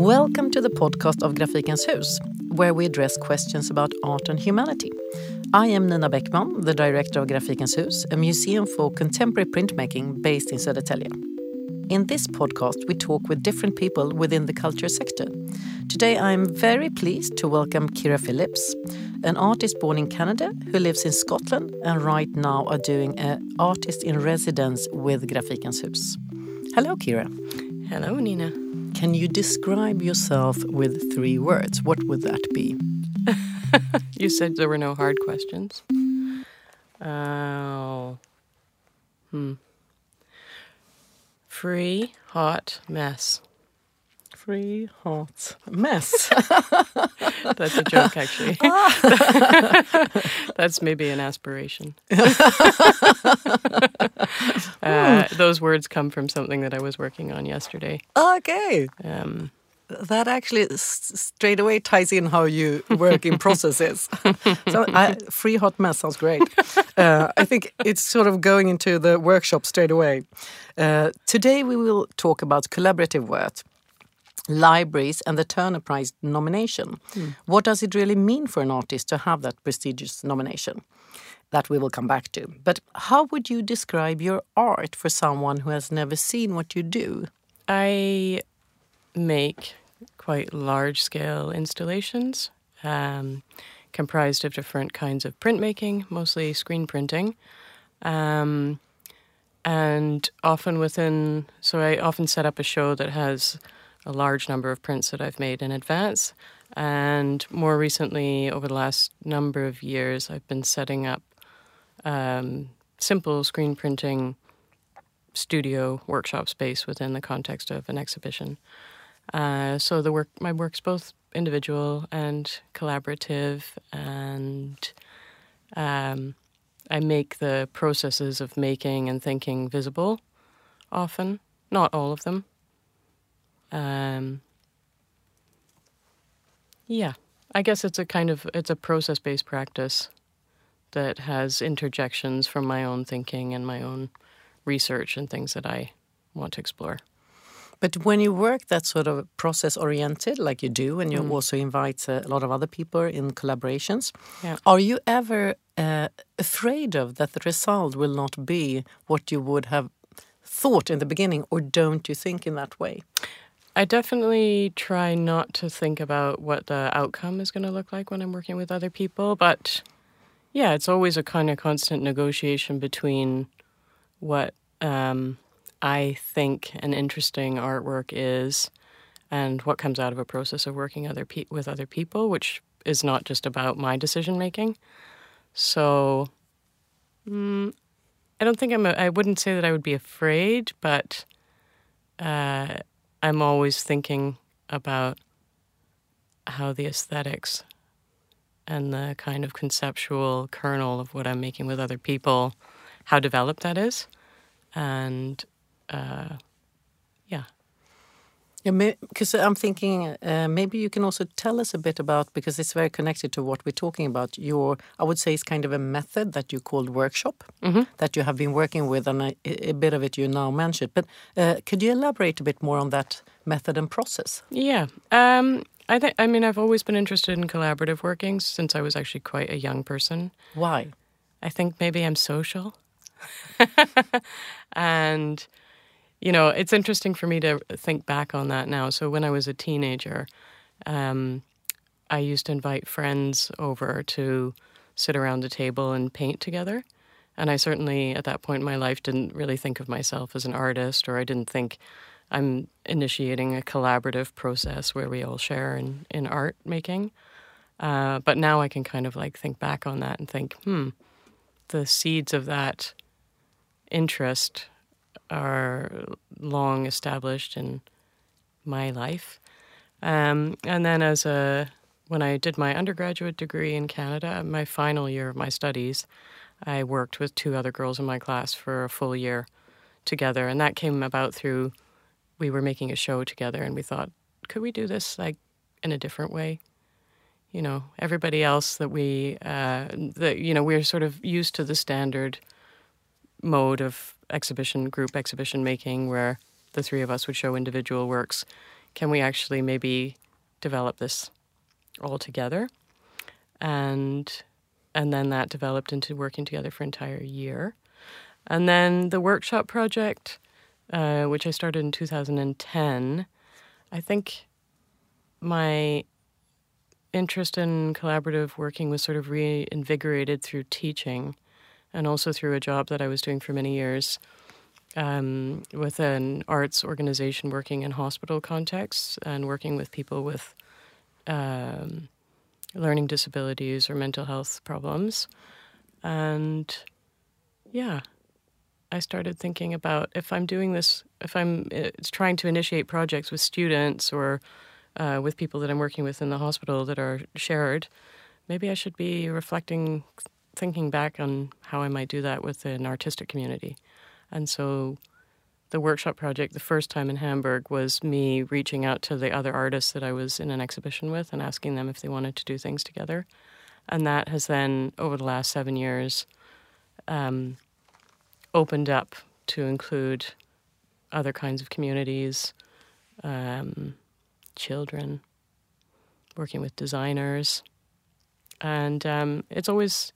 Welcome to the podcast of Grafikens Hus, where we address questions about art and humanity. I am Nina Beckman, the director of Grafikens Hus, a museum for contemporary printmaking based in Södertälje. In this podcast, we talk with different people within the culture sector. Today, I am very pleased to welcome Kira Phillips, an artist born in Canada who lives in Scotland and right now are doing an artist in residence with Grafikens Hus. Hello, Kira. Hello, Nina. Can you describe yourself with three words? What would that be? you said there were no hard questions. Oh. Hmm. Free, hot, mess. Free, hot, mess. That's a joke, actually. That's maybe an aspiration. uh, those words come from something that I was working on yesterday. Okay. Um, that actually straight away ties in how you work in processes. so I, free hot mess sounds great. Uh, I think it's sort of going into the workshop straight away. Uh, today we will talk about collaborative work, libraries, and the Turner Prize nomination. Mm. What does it really mean for an artist to have that prestigious nomination? That we will come back to. But how would you describe your art for someone who has never seen what you do? I make quite large scale installations um, comprised of different kinds of printmaking, mostly screen printing. Um, and often within, so I often set up a show that has a large number of prints that I've made in advance. And more recently, over the last number of years, I've been setting up um, simple screen printing studio workshop space within the context of an exhibition. Uh, so the work, my work's both individual and collaborative, and um, I make the processes of making and thinking visible. Often, not all of them. Um, yeah, I guess it's a kind of it's a process based practice that has interjections from my own thinking and my own research and things that I want to explore. But when you work that sort of process oriented, like you do, and you mm. also invite a lot of other people in collaborations, yeah. are you ever uh, afraid of that the result will not be what you would have thought in the beginning, or don't you think in that way? I definitely try not to think about what the outcome is going to look like when I'm working with other people, but yeah, it's always a kind of constant negotiation between what um, I think an interesting artwork is and what comes out of a process of working other pe- with other people, which is not just about my decision making. So mm, I don't think I'm. A, I wouldn't say that I would be afraid, but uh, I'm always thinking about how the aesthetics and the kind of conceptual kernel of what I'm making with other people, how developed that is, and uh, because I'm thinking uh, maybe you can also tell us a bit about because it's very connected to what we're talking about. Your, I would say, it's kind of a method that you called workshop mm -hmm. that you have been working with, and a, a, bit of it you now mentioned. But uh, could you elaborate a bit more on that method and process? Yeah, um, I think. I mean, I've always been interested in collaborative working since I was actually quite a young person. Why? I think maybe I'm social, and you know, it's interesting for me to think back on that now. So when I was a teenager, um, I used to invite friends over to sit around a table and paint together. And I certainly, at that point in my life, didn't really think of myself as an artist, or I didn't think I'm initiating a collaborative process where we all share in, in art making. Uh, but now I can kind of like think back on that and think, hmm, the seeds of that interest are long established in my life. Um, and then, as a when I did my undergraduate degree in Canada, my final year of my studies, I worked with two other girls in my class for a full year together, and that came about through we were making a show together, and we thought, could we do this like in a different way? You know, everybody else that we, uh, that you know, we're sort of used to the standard mode of exhibition, group exhibition making, where the three of us would show individual works. can we actually maybe develop this all together? And and then that developed into working together for an entire year. And then the workshop project, uh, which I started in 2010, I think my interest in collaborative working was sort of reinvigorated through teaching and also through a job that I was doing for many years um, with an arts organization working in hospital contexts and working with people with um, learning disabilities or mental health problems. And yeah, I started thinking about if I'm doing this, if I'm uh, trying to initiate projects with students or uh, with people that I'm working with in the hospital that are shared, maybe I should be reflecting, thinking back on how I might do that with an artistic community. And so the workshop project, the first time in Hamburg, was me reaching out to the other artists that I was in an exhibition with and asking them if they wanted to do things together. And that has then, over the last seven years, um, opened up to include other kinds of communities, um, children, working with designers, and um, it's always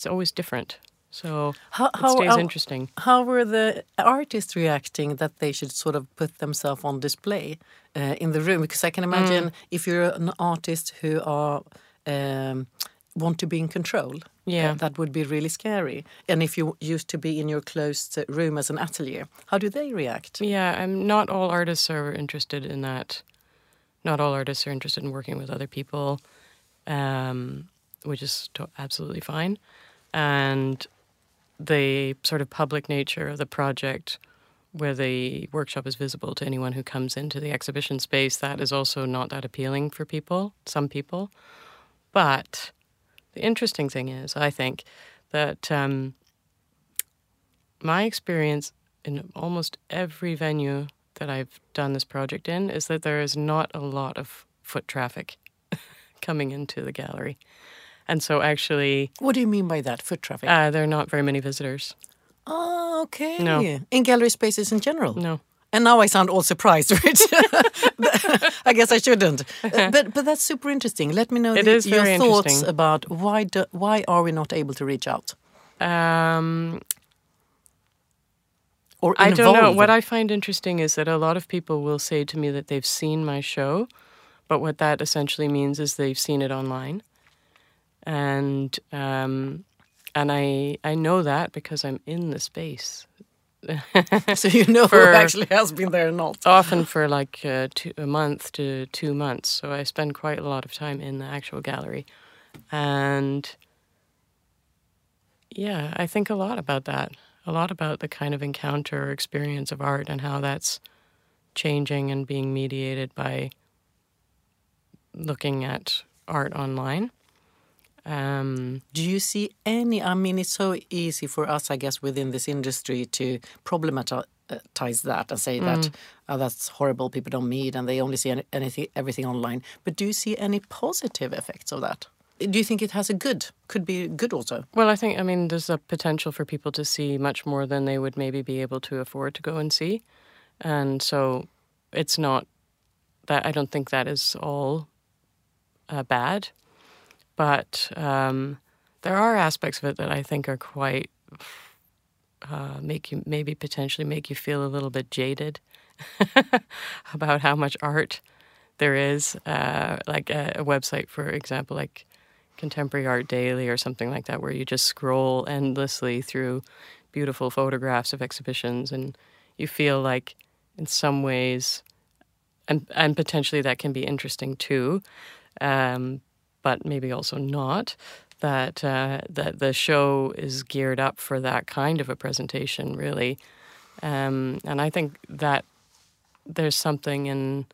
it's always different. So how, it stays how, interesting. How were the artists reacting that they should sort of put themselves on display uh, in the room? Because I can imagine mm. if you're an artist who are um, want to be in control, uh, yeah, uh, that would be really scary. And if you used to be in your closed room as an atelier, how do they react? Yeah, I'm not all artists are interested in that. Not all artists are interested in working with other people, um, which is absolutely fine. And the sort of public nature of the project where the workshop is visible to anyone who comes into the exhibition space, that is also not that appealing for people, some people. But the interesting thing is, I think, that um, my experience in almost every venue that I've done this project in is that there is not a lot of foot traffic coming into the gallery. And so, actually. What do you mean by that, foot traffic? Uh, there are not very many visitors. Oh, okay. No. In gallery spaces in general? No. And now I sound all surprised, Rich. I guess I shouldn't. But but that's super interesting. Let me know the, your thoughts about why do, why are we not able to reach out? Um, or I don't know. What I find interesting is that a lot of people will say to me that they've seen my show, but what that essentially means is they've seen it online and um, and I I know that because I'm in the space. so you know for, who actually has been there or not. Often for like uh, two, a month to two months. So I spend quite a lot of time in the actual gallery, and yeah, I think a lot about that. A lot about the kind of encounter or experience of art and how that's changing and being mediated by looking at art online. Um, Do you see any? I mean, it's so easy for us, I guess, within this industry to problematize that and say mm. that oh, that's horrible. People don't meet and they only see any, anything, everything online. But do you see any positive effects of that? Do you think it has a good? Could be good also. Well, I think I mean there's a potential for people to see much more than they would maybe be able to afford to go and see, and so it's not that I don't think that is all uh, bad but um, there are aspects of it that I think are quite uh, make you maybe potentially make you feel a little bit jaded about how much art there is. Uh, like a, a, website, for example, like Contemporary Art Daily or something like that, where you just scroll endlessly through beautiful photographs of exhibitions, and you feel like, in some ways, and and potentially that can be interesting too. Um, but maybe also not. That uh, that the show is geared up for that kind of a presentation, really, um, and I think that there's something in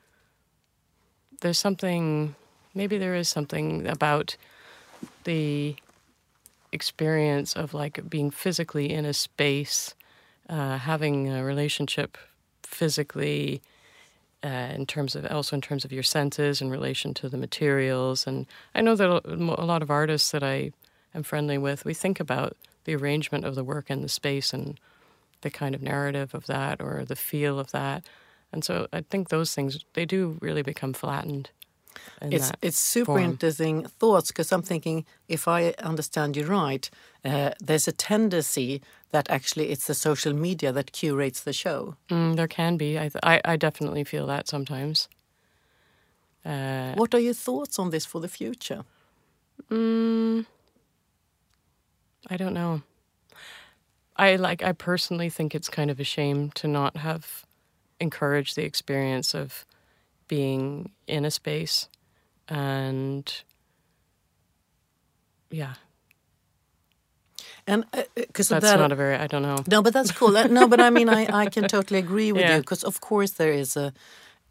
there's something maybe there is something about the experience of like being physically in a space, uh, having a relationship physically uh, in terms of also in terms of your senses in relation to the materials. And I know that a lot of artists that I am friendly with, we think about the arrangement of the work and the space and the kind of narrative of that or the feel of that. And so I think those things they do really become flattened. It's it's super form. interesting thoughts because I'm thinking if I understand you right, uh, there's a tendency that actually it's the social media that curates the show. Mm, there can be. I, th- I I definitely feel that sometimes. Uh, What are your thoughts on this for the future? Mm, I don't know. I like. I personally think it's kind of a shame to not have encouraged the experience of being in a space, and yeah, And because that's that, not a very. I don't know. no, but that's cool. Uh, no, but I mean, I, I can totally agree with you because of course there is a.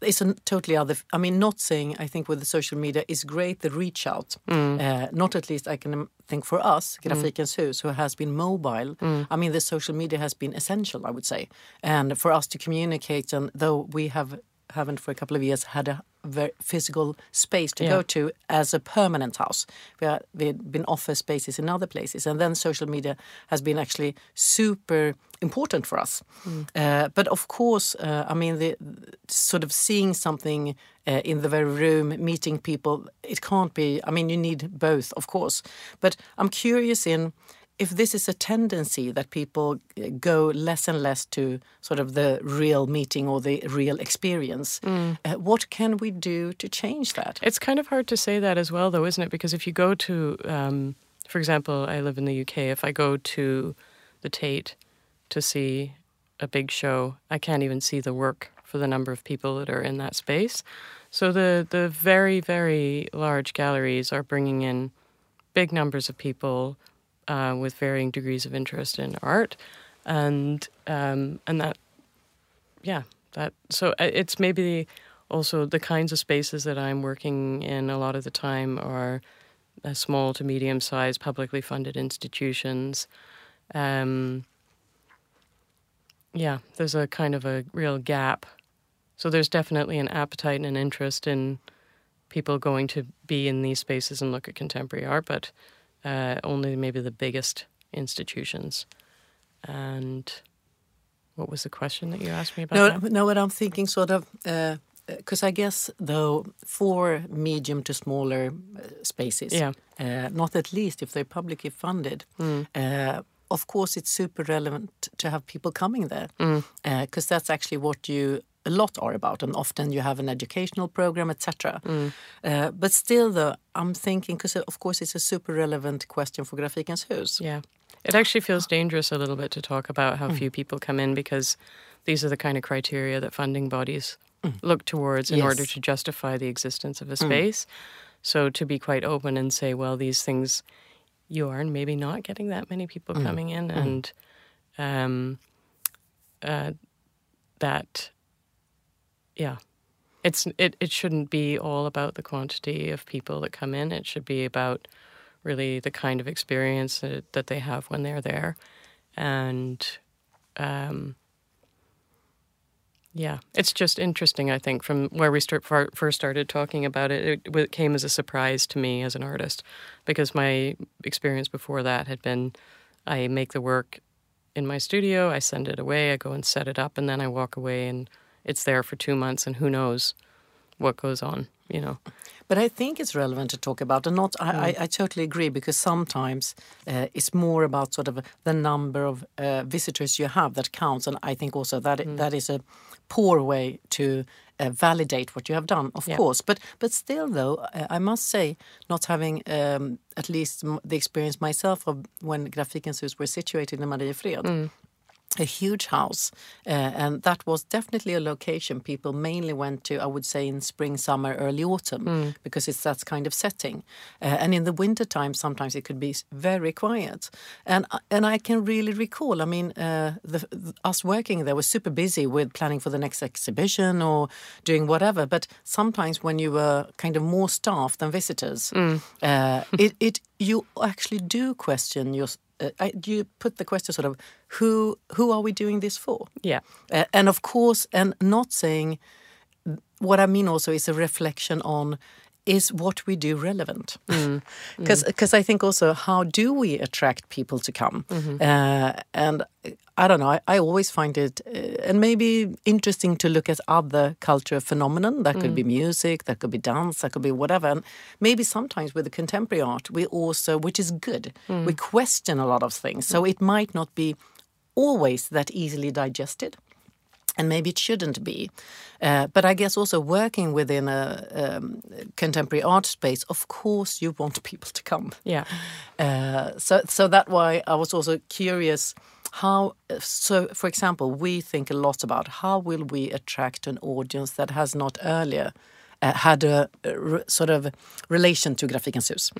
It's a totally other. I mean, not saying I think with the social media is great the reach out. Mm. Uh, not at least I can um, think for us, Grafikens Hus, who has been mobile. Mm. I mean, the social media has been essential, I would say, and for us to communicate. And though we have haven't for a couple of years had a very physical space to Yeah. go to as a permanent house, we are, we've been office spaces in other places, and then social media has been actually super important for us. Uh, but of course, uh, I mean, the sort of seeing something uh, in the very room, meeting people, it can't be. I mean, you need both, of course. But I'm curious in if this is a tendency that people uh, go less and less to sort of the real meeting or the real experience, uh, what can we do to change that? It's kind of hard to say that as well, though, isn't it? Because if you go to, um, for example, I live in the UK. If I go to the Tate to see a big show, I can't even see the work for the number of people that are in that space. So the the very very large galleries are bringing in big numbers of people uh, with varying degrees of interest in art, and um, and that yeah that so uh, it's maybe also the kinds of spaces that I'm working in a lot of the time are uh, small to medium sized publicly funded institutions. Um, yeah, there's a kind of a real gap. So there's definitely an appetite and an interest in people going to be in these spaces and look at contemporary art, but uh, only maybe the biggest institutions. And what was the question that you asked me about? No, no, what I'm thinking sort of, because I guess though for medium to smaller uh, spaces, Yeah. uh, not at least if they're publicly funded, uh, of course it's super relevant to have people coming there because that's actually what you a lot are about and often you have an educational program etc uh, but still though i'm thinking because of course it's a super relevant question for grafikens hus. Yeah. It actually feels dangerous a little bit to talk about how few people come in because these are the kind of criteria that funding bodies look towards in Yes. order to justify the existence of a space. So to be quite open and say, well, these things you are and maybe not getting that many people coming in and um, uh, that yeah. It's it, it shouldn't be all about the quantity of people that come in. It should be about really the kind of experience that, that they have when they're there. And um, yeah it's just interesting i think from where we start, fir- first started talking about it it, w- came as a surprise to me as an artist because my experience before that had been i make the work in my studio i send it away i go and set it up and then i walk away and it's there for two months and who knows what goes on you know But I think it's relevant to talk about, and not. I, I, I totally agree because sometimes uh, it's more about sort of the number of uh, visitors you have that counts, and I think also that i- that is a poor way to uh, validate what you have done, of Yeah. course. But but still, though, I must say, not having um, at least the experience myself of when Grafikens Hus were situated in Mariefred a huge house, uh, and that was definitely a location people mainly went to. I would say in spring, summer, early autumn, because it's that kind of setting. Uh, and in the winter time, sometimes it could be very quiet. And uh, and I can really recall. I mean, uh, the, th- us working there was super busy with planning for the next exhibition or doing whatever. But sometimes when you were kind of more staff than visitors, uh, it, it you actually do question your uh, you put the question sort of who who are we doing this for? yeah Uh, and of course, and not saying what I mean also is a reflection on is what we do relevant? Because I think also how do we attract people to come? Uh, and I don't know. I, I always find it uh, and maybe interesting to look at other cultural phenomenon. That could be music, that could be dance, that could be whatever. And maybe sometimes with the contemporary art, we also, which is good, we question a lot of things. So it might not be always that easily digested and maybe it shouldn't be. Uh, but I guess also working within a um, contemporary art space, of course, you want people to come. Yeah. Uh, so, so that why I was also curious how. So, for example, we think a lot about how will we attract an audience that has not earlier. Uh, had a, sort of relation to Grafikens Hus.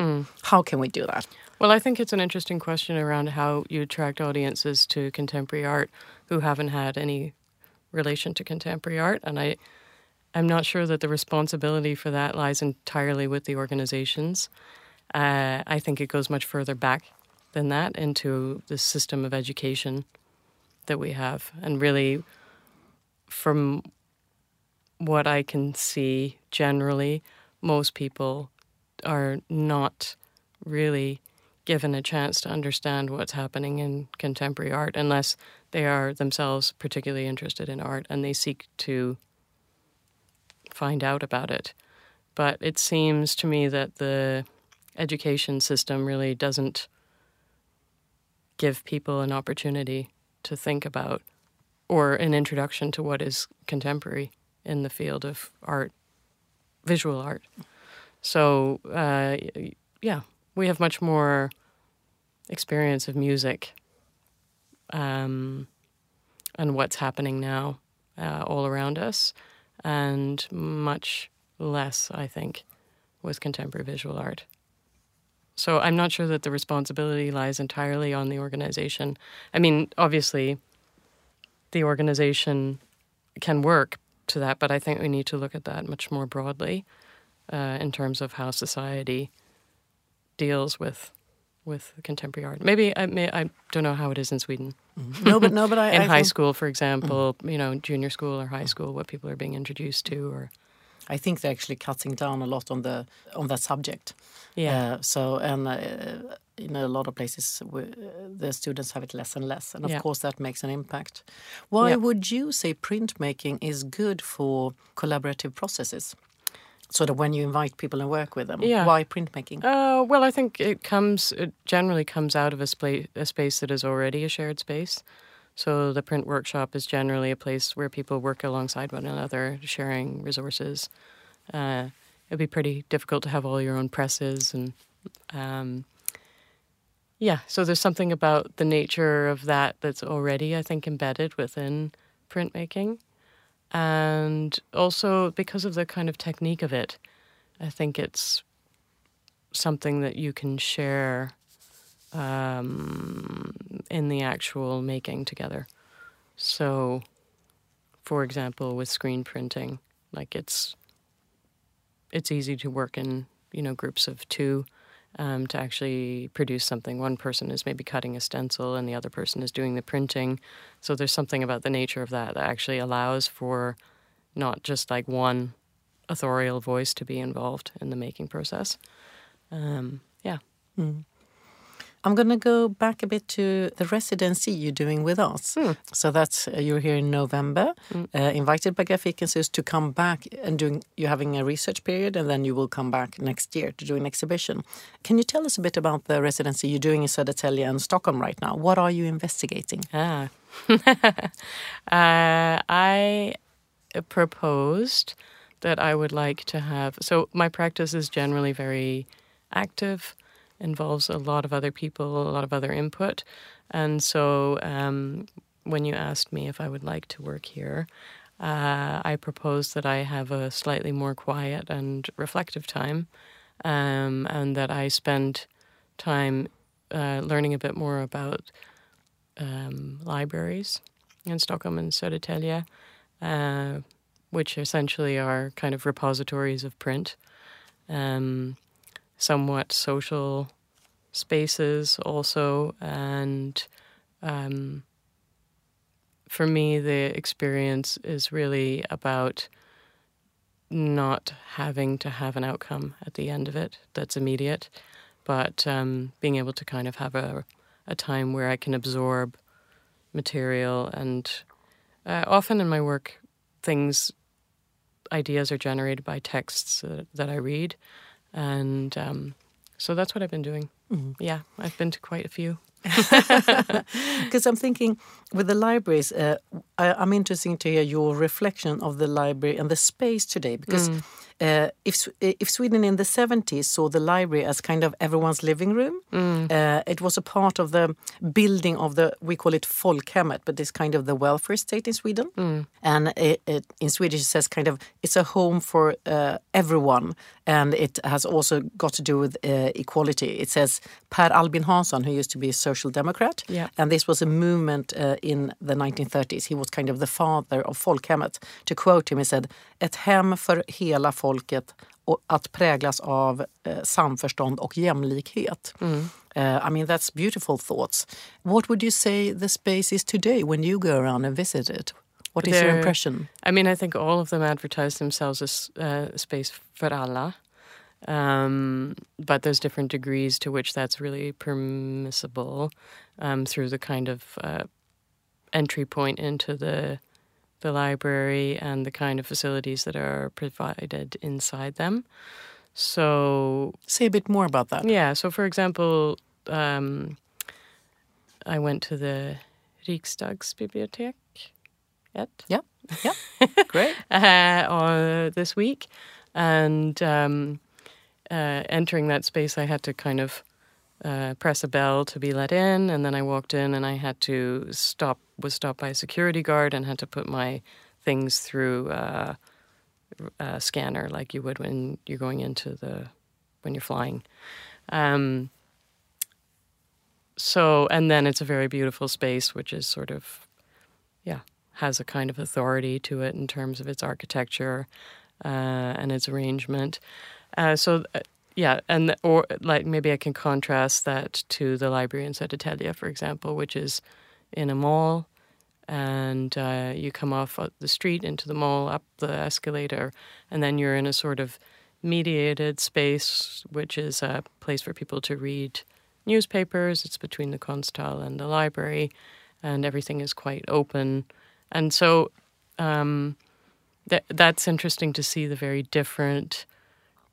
How can we do that? Well, I think it's an interesting question around how you attract audiences to contemporary art who haven't had any relation to contemporary art, and I, I'm not sure that the responsibility for that lies entirely with the organizations. Uh, I think it goes much further back than that into the system of education that we have, and really, from what I can see generally, most people are not really given a chance to understand what's happening in contemporary art unless they are themselves particularly interested in art and they seek to find out about it. But it seems to me that the education system really doesn't give people an opportunity to think about or an introduction to what is contemporary in the field of art, visual art. So, uh, yeah, we have much more experience of music um, and what's happening now uh, all around us, and much less, I think, with contemporary visual art. So I'm not sure that the responsibility lies entirely on the organization. I mean, obviously, the organization can work to that, but I think we need to look at that much more broadly uh, in terms of how society deals with with contemporary art. Maybe I may I don't know how it is in Sweden. No, but no, but I in I high think- school, for example, you know, junior school or high school, what people are being introduced to, or I think they're actually cutting down a lot on the on that subject. yeah, Uh, so and uh, in a lot of places, we, uh, the students have it less and less, and of Yeah. course that makes an impact. Why Yeah. would you say printmaking is good for collaborative processes? Sort of when you invite people and work with them. Yeah. Why printmaking? Uh, well, I think it comes it generally comes out of a, spa- a space that is already a shared space. So the print workshop is generally a place where people work alongside one another, sharing resources. Uh, it'd be pretty difficult to have all your own presses and. Um, yeah, so there's something about the nature of that that's already, I think, embedded within printmaking. And also because of the kind of technique of it, I think it's something that you can share um, in the actual making together. So, for example, with screen printing, like it's it's easy to work in you know groups of two um, to actually produce something. One person is maybe cutting a stencil, and the other person is doing the printing. So there's something about the nature of that that actually allows for not just like one authorial voice to be involved in the making process. Um, yeah. I'm going to go back a bit to the residency you're doing with us. So that's uh, you're here in November, uh, invited by Grafiken to come back and doing. You're having a research period, and then you will come back next year to do an exhibition. Can you tell us a bit about the residency you're doing in Södertälje and Stockholm right now? What are you investigating? Ah. uh, I proposed that I would like to have. So, my practice is generally very active, involves a lot of other people, a lot of other input. And so, um, when you asked me if I would like to work here, uh, I proposed that I have a slightly more quiet and reflective time, um, and that I spend time uh, learning a bit more about um, libraries in Stockholm and Södertälje, uh, which essentially are kind of repositories of print, um, somewhat social spaces also, and um, for me, the experience is really about not having to have an outcome at the end of it that's immediate, but um, being able to kind of have a, a time where I can absorb material. And uh, often in my work, things, ideas are generated by texts uh, that I read. And um, so that's what I've been doing. Mm-hmm. Yeah, I've been to quite a few. Because I'm thinking with the libraries, uh, I, am interested to hear your reflection of the library and the space today. Because mm. Uh, if if Sweden in the 70s saw the library as kind of everyone's living room, mm. uh, it was a part of the building of the we call it folkhemmet, but it's kind of the welfare state in Sweden. Mm. And it, it, in Swedish it says kind of it's a home for uh, everyone, and it has also got to do with uh, equality. It says Per Albin Hansson, who used to be a social democrat, yeah. and this was a movement uh, in the 1930s. He was kind of the father of folkhemmet. To quote him, he said ett hem för hela folket och att präglas av eh, samförstånd och jämlikhet. Mm. Uh, I mean, that's beautiful thoughts. What would you say the space is today when you go around and visit it? What is They're, your impression? I mean, I think all of them advertise themselves as uh, space för alla. Um, but there's different degrees to which that's really permissible um, through the kind of uh, entry point into the the library and the kind of facilities that are provided inside them. So, say a bit more about that. Yeah. So, for example, um, I went to the Riksdagsbibliotek. Yet? Yeah. Yeah. Great. uh, this week, and um, uh, entering that space, I had to kind of uh, press a bell to be let in, and then I walked in, and I had to stop. Was stopped by a security guard, and had to put my things through uh, a scanner, like you would when you're going into the when you're flying. Um, so, and then it's a very beautiful space, which is sort of, yeah, has a kind of authority to it in terms of its architecture uh, and its arrangement. Uh, so uh, yeah, and or like maybe I can contrast that to the library in Södertälje, for example, which is in a mall, and uh, you come off the street into the mall, up the escalator, and then you're in a sort of mediated space, which is a place for people to read newspapers. It's between the Konsthall and the library, and everything is quite open, and so um, that that's interesting to see the very different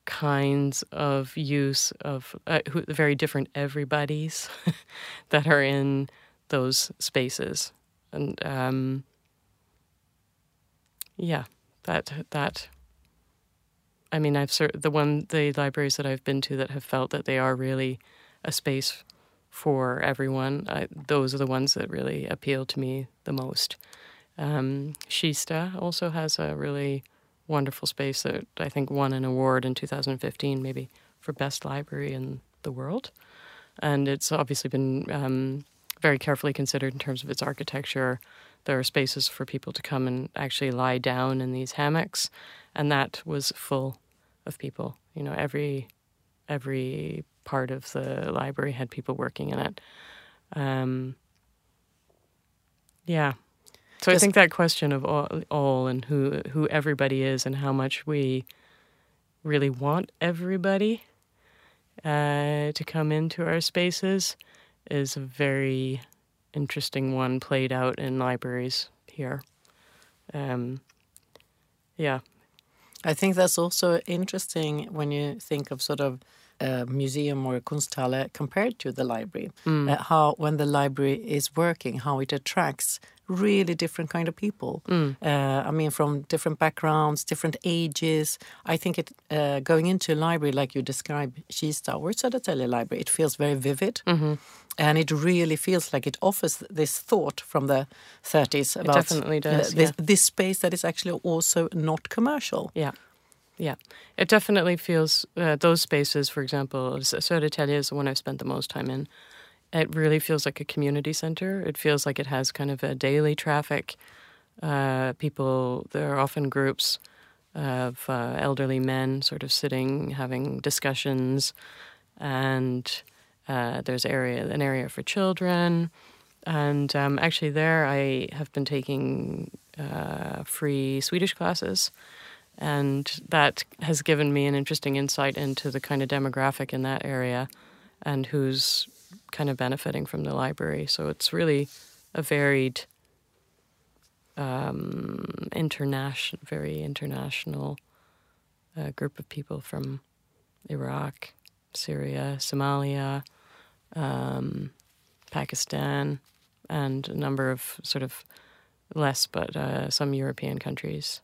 kinds of use of uh, very different everybody's that are in those spaces. And um, yeah that that i mean i've the one the libraries that i've been to that have felt that they are really a space for everyone I, those are the ones that really appeal to me the most. Um, Kista also has a really wonderful space that I think won an award in 2015, maybe for best library in the world. And it's obviously been um, very carefully considered in terms of its architecture. There are spaces for people to come and actually lie down in these hammocks, and that was full of people. You know, every every part of the library had people working in it. Um, yeah, so I think that question of all, all and who who everybody is and how much we really want everybody uh, to come into our spaces is a very interesting one played out in libraries here. Um, yeah. I think that's also interesting when you think of sort of a museum or a Kunsthalle compared to the library. Mm. Uh, how when the library is working, how it attracts really different kind of people. Mm. Uh, I mean, from different backgrounds, different ages. I think it uh, going into a library like you describe, Kista or Södertälje Library, it feels very vivid. Mm -hmm. And it really feels like it offers this thought from the 30s about it definitely does, uh, this, yeah. this space that is actually also not commercial. Yeah. Yeah, it definitely feels uh, those spaces. For example, Södertälje is the one I've spent the most time in. It really feels like a community center. It feels like it has kind of a daily traffic. Uh, people, there are often groups of uh, elderly men sort of sitting, having discussions, and uh, there's area an area for children. And um, actually, there I have been taking uh, free Swedish classes and that has given me an interesting insight into the kind of demographic in that area and who's kind of benefiting from the library. So it's really a varied, um, international, very international uh, group of people from Iraq, Syria, Somalia, um, Pakistan, and a number of sort of less, but uh, some European countries.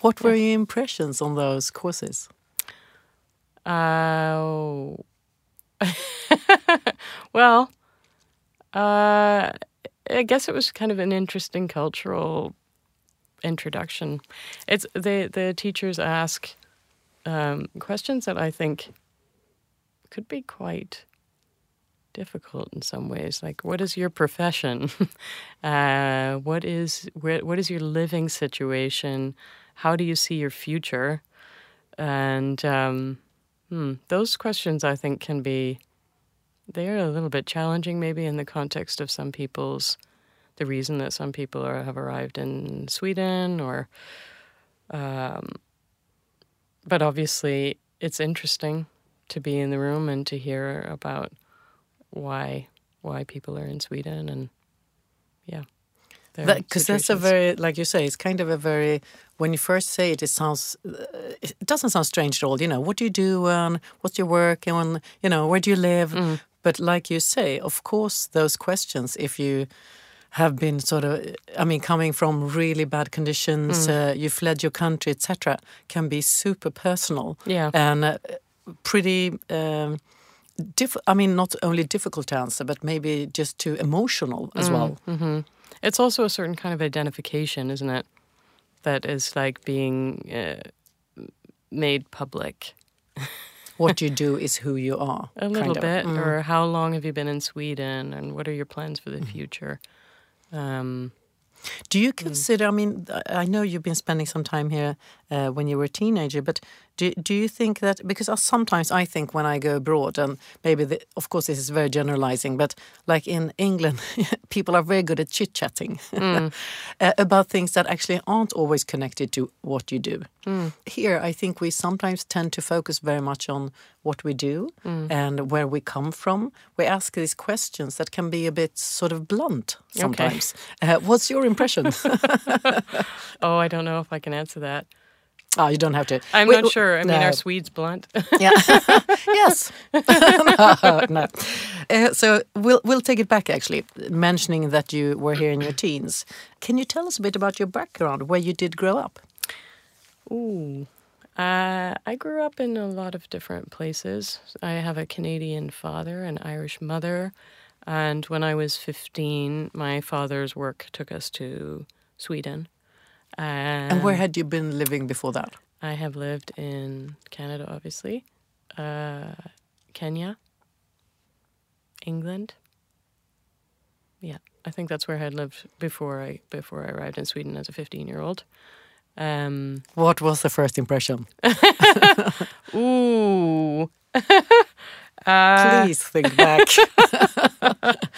What were your impressions on those courses? Uh, well, uh, I guess it was kind of an interesting cultural introduction. It's the the teachers ask um, questions that I think could be quite difficult in some ways. Like, what is your profession? uh, what is what is your living situation? How do you see your future? And um, hmm, those questions, I think, can be they're a little bit challenging, maybe in the context of some people's the reason that some people are, have arrived in Sweden or. Um, but obviously, it's interesting to be in the room and to hear about why why people are in Sweden and yeah because that, that's a very like you say it's kind of a very when you first say it it sounds uh, it doesn't sound strange at all you know what do you do and what's your work and you know where do you live mm. but like you say of course those questions if you have been sort of i mean coming from really bad conditions mm. uh, you fled your country etc can be super personal yeah and uh, pretty um, I mean, not only difficult to answer, but maybe just too emotional as mm, well. Mm-hmm. It's also a certain kind of identification, isn't it? That is like being uh, made public. what you do is who you are. A little bit. Mm. Or how long have you been in Sweden and what are your plans for the mm. future? Um, do you consider? I mean, I know you've been spending some time here uh, when you were a teenager, but do do you think that because sometimes I think when I go abroad, and maybe the, of course this is very generalizing, but like in England, people are very good at chit chatting mm. uh, about things that actually aren't always connected to what you do. Mm. Here, I think we sometimes tend to focus very much on what we do mm. and where we come from. We ask these questions that can be a bit sort of blunt sometimes. Okay. Uh, what's your impression? oh, I don't know if I can answer that. Oh, you don't have to. I'm Wait, not sure. I mean, no. are Swedes blunt? yeah. yes. no. no. Uh, so we'll we'll take it back. Actually, mentioning that you were here in your teens, can you tell us a bit about your background, where you did grow up? Ooh. Uh, I grew up in a lot of different places. I have a Canadian father, an Irish mother, and when I was 15, my father's work took us to Sweden. And where had you been living before that? I have lived in Canada, obviously, uh, Kenya, England. Yeah, I think that's where I had lived before I before I arrived in Sweden as a 15 year old. Um, what was the first impression? Ooh. uh, Please think back.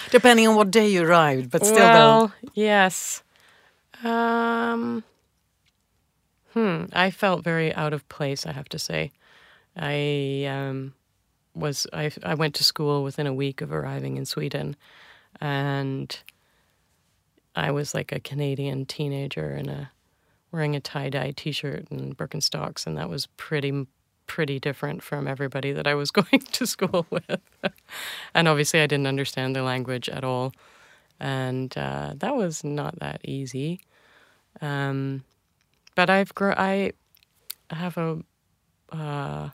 Depending on what day you arrived, but still. Well, yes. Um, hmm. I felt very out of place. I have to say, I um, was. I I went to school within a week of arriving in Sweden, and I was like a Canadian teenager in a wearing a tie dye t shirt and Birkenstocks, and that was pretty pretty different from everybody that I was going to school with. and obviously, I didn't understand the language at all, and uh, that was not that easy. Um, but I've grown. I have a, uh,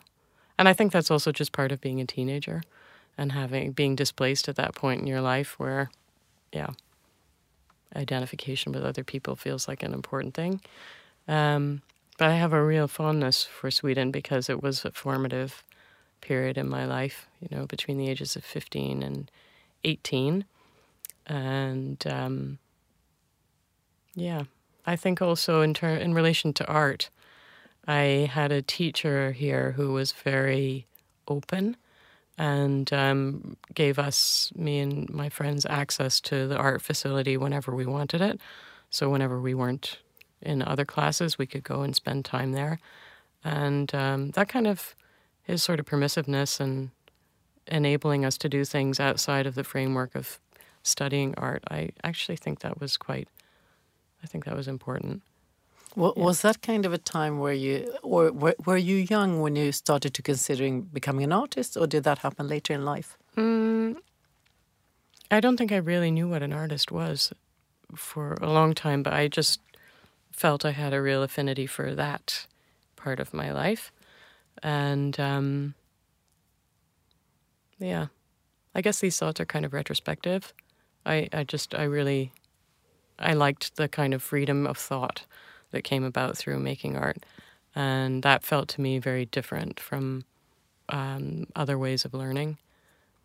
and I think that's also just part of being a teenager and having being displaced at that point in your life where, yeah, identification with other people feels like an important thing. Um, but I have a real fondness for Sweden because it was a formative period in my life, you know, between the ages of 15 and 18. And um, yeah, I think also in, ter- in relation to art, I had a teacher here who was very open and um, gave us, me and my friends, access to the art facility whenever we wanted it. So whenever we weren't in other classes. We could go and spend time there, and um, that kind of his sort of permissiveness and enabling us to do things outside of the framework of studying art. I actually think that was quite. I think that was important. Well, yeah. Was that kind of a time where you, or were, were, you young when you started to considering becoming an artist, or did that happen later in life? Mm, I don't think I really knew what an artist was for a long time, but I just felt I had a real affinity for that part of my life. And um, yeah, I guess these thoughts are kind of retrospective. I, I just, I really, I liked the kind of freedom of thought that came about through making art. And that felt to me very different from um, other ways of learning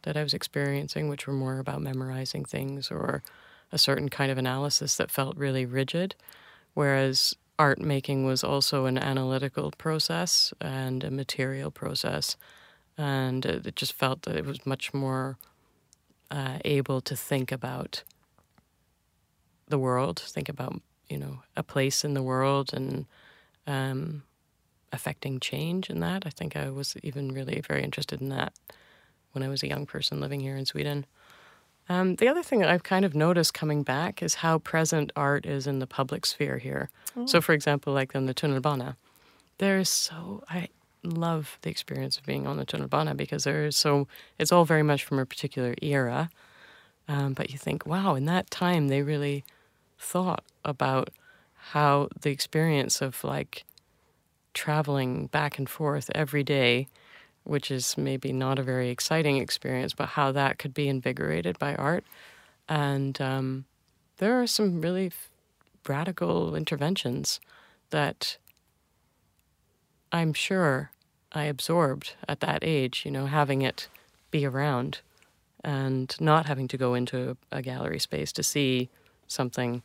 that I was experiencing, which were more about memorizing things or a certain kind of analysis that felt really rigid. Whereas art making was also an analytical process and a material process. And it just felt that it was much more uh, able to think about the world, think about, you know, a place in the world and um, affecting change in that. I think I was even really very interested in that when I was a young person living here in Sweden. Um, the other thing that I've kind of noticed coming back is how present art is in the public sphere here. Oh. So, for example, like on the Tunnelbana, there is so I love the experience of being on the Tunnelbana because there is so it's all very much from a particular era. Um, but you think, wow, in that time they really thought about how the experience of like traveling back and forth every day which is maybe not a very exciting experience, but how that could be invigorated by art. And um, there are some really radical interventions that I'm sure I absorbed at that age, you know, having it be around and not having to go into a gallery space to see something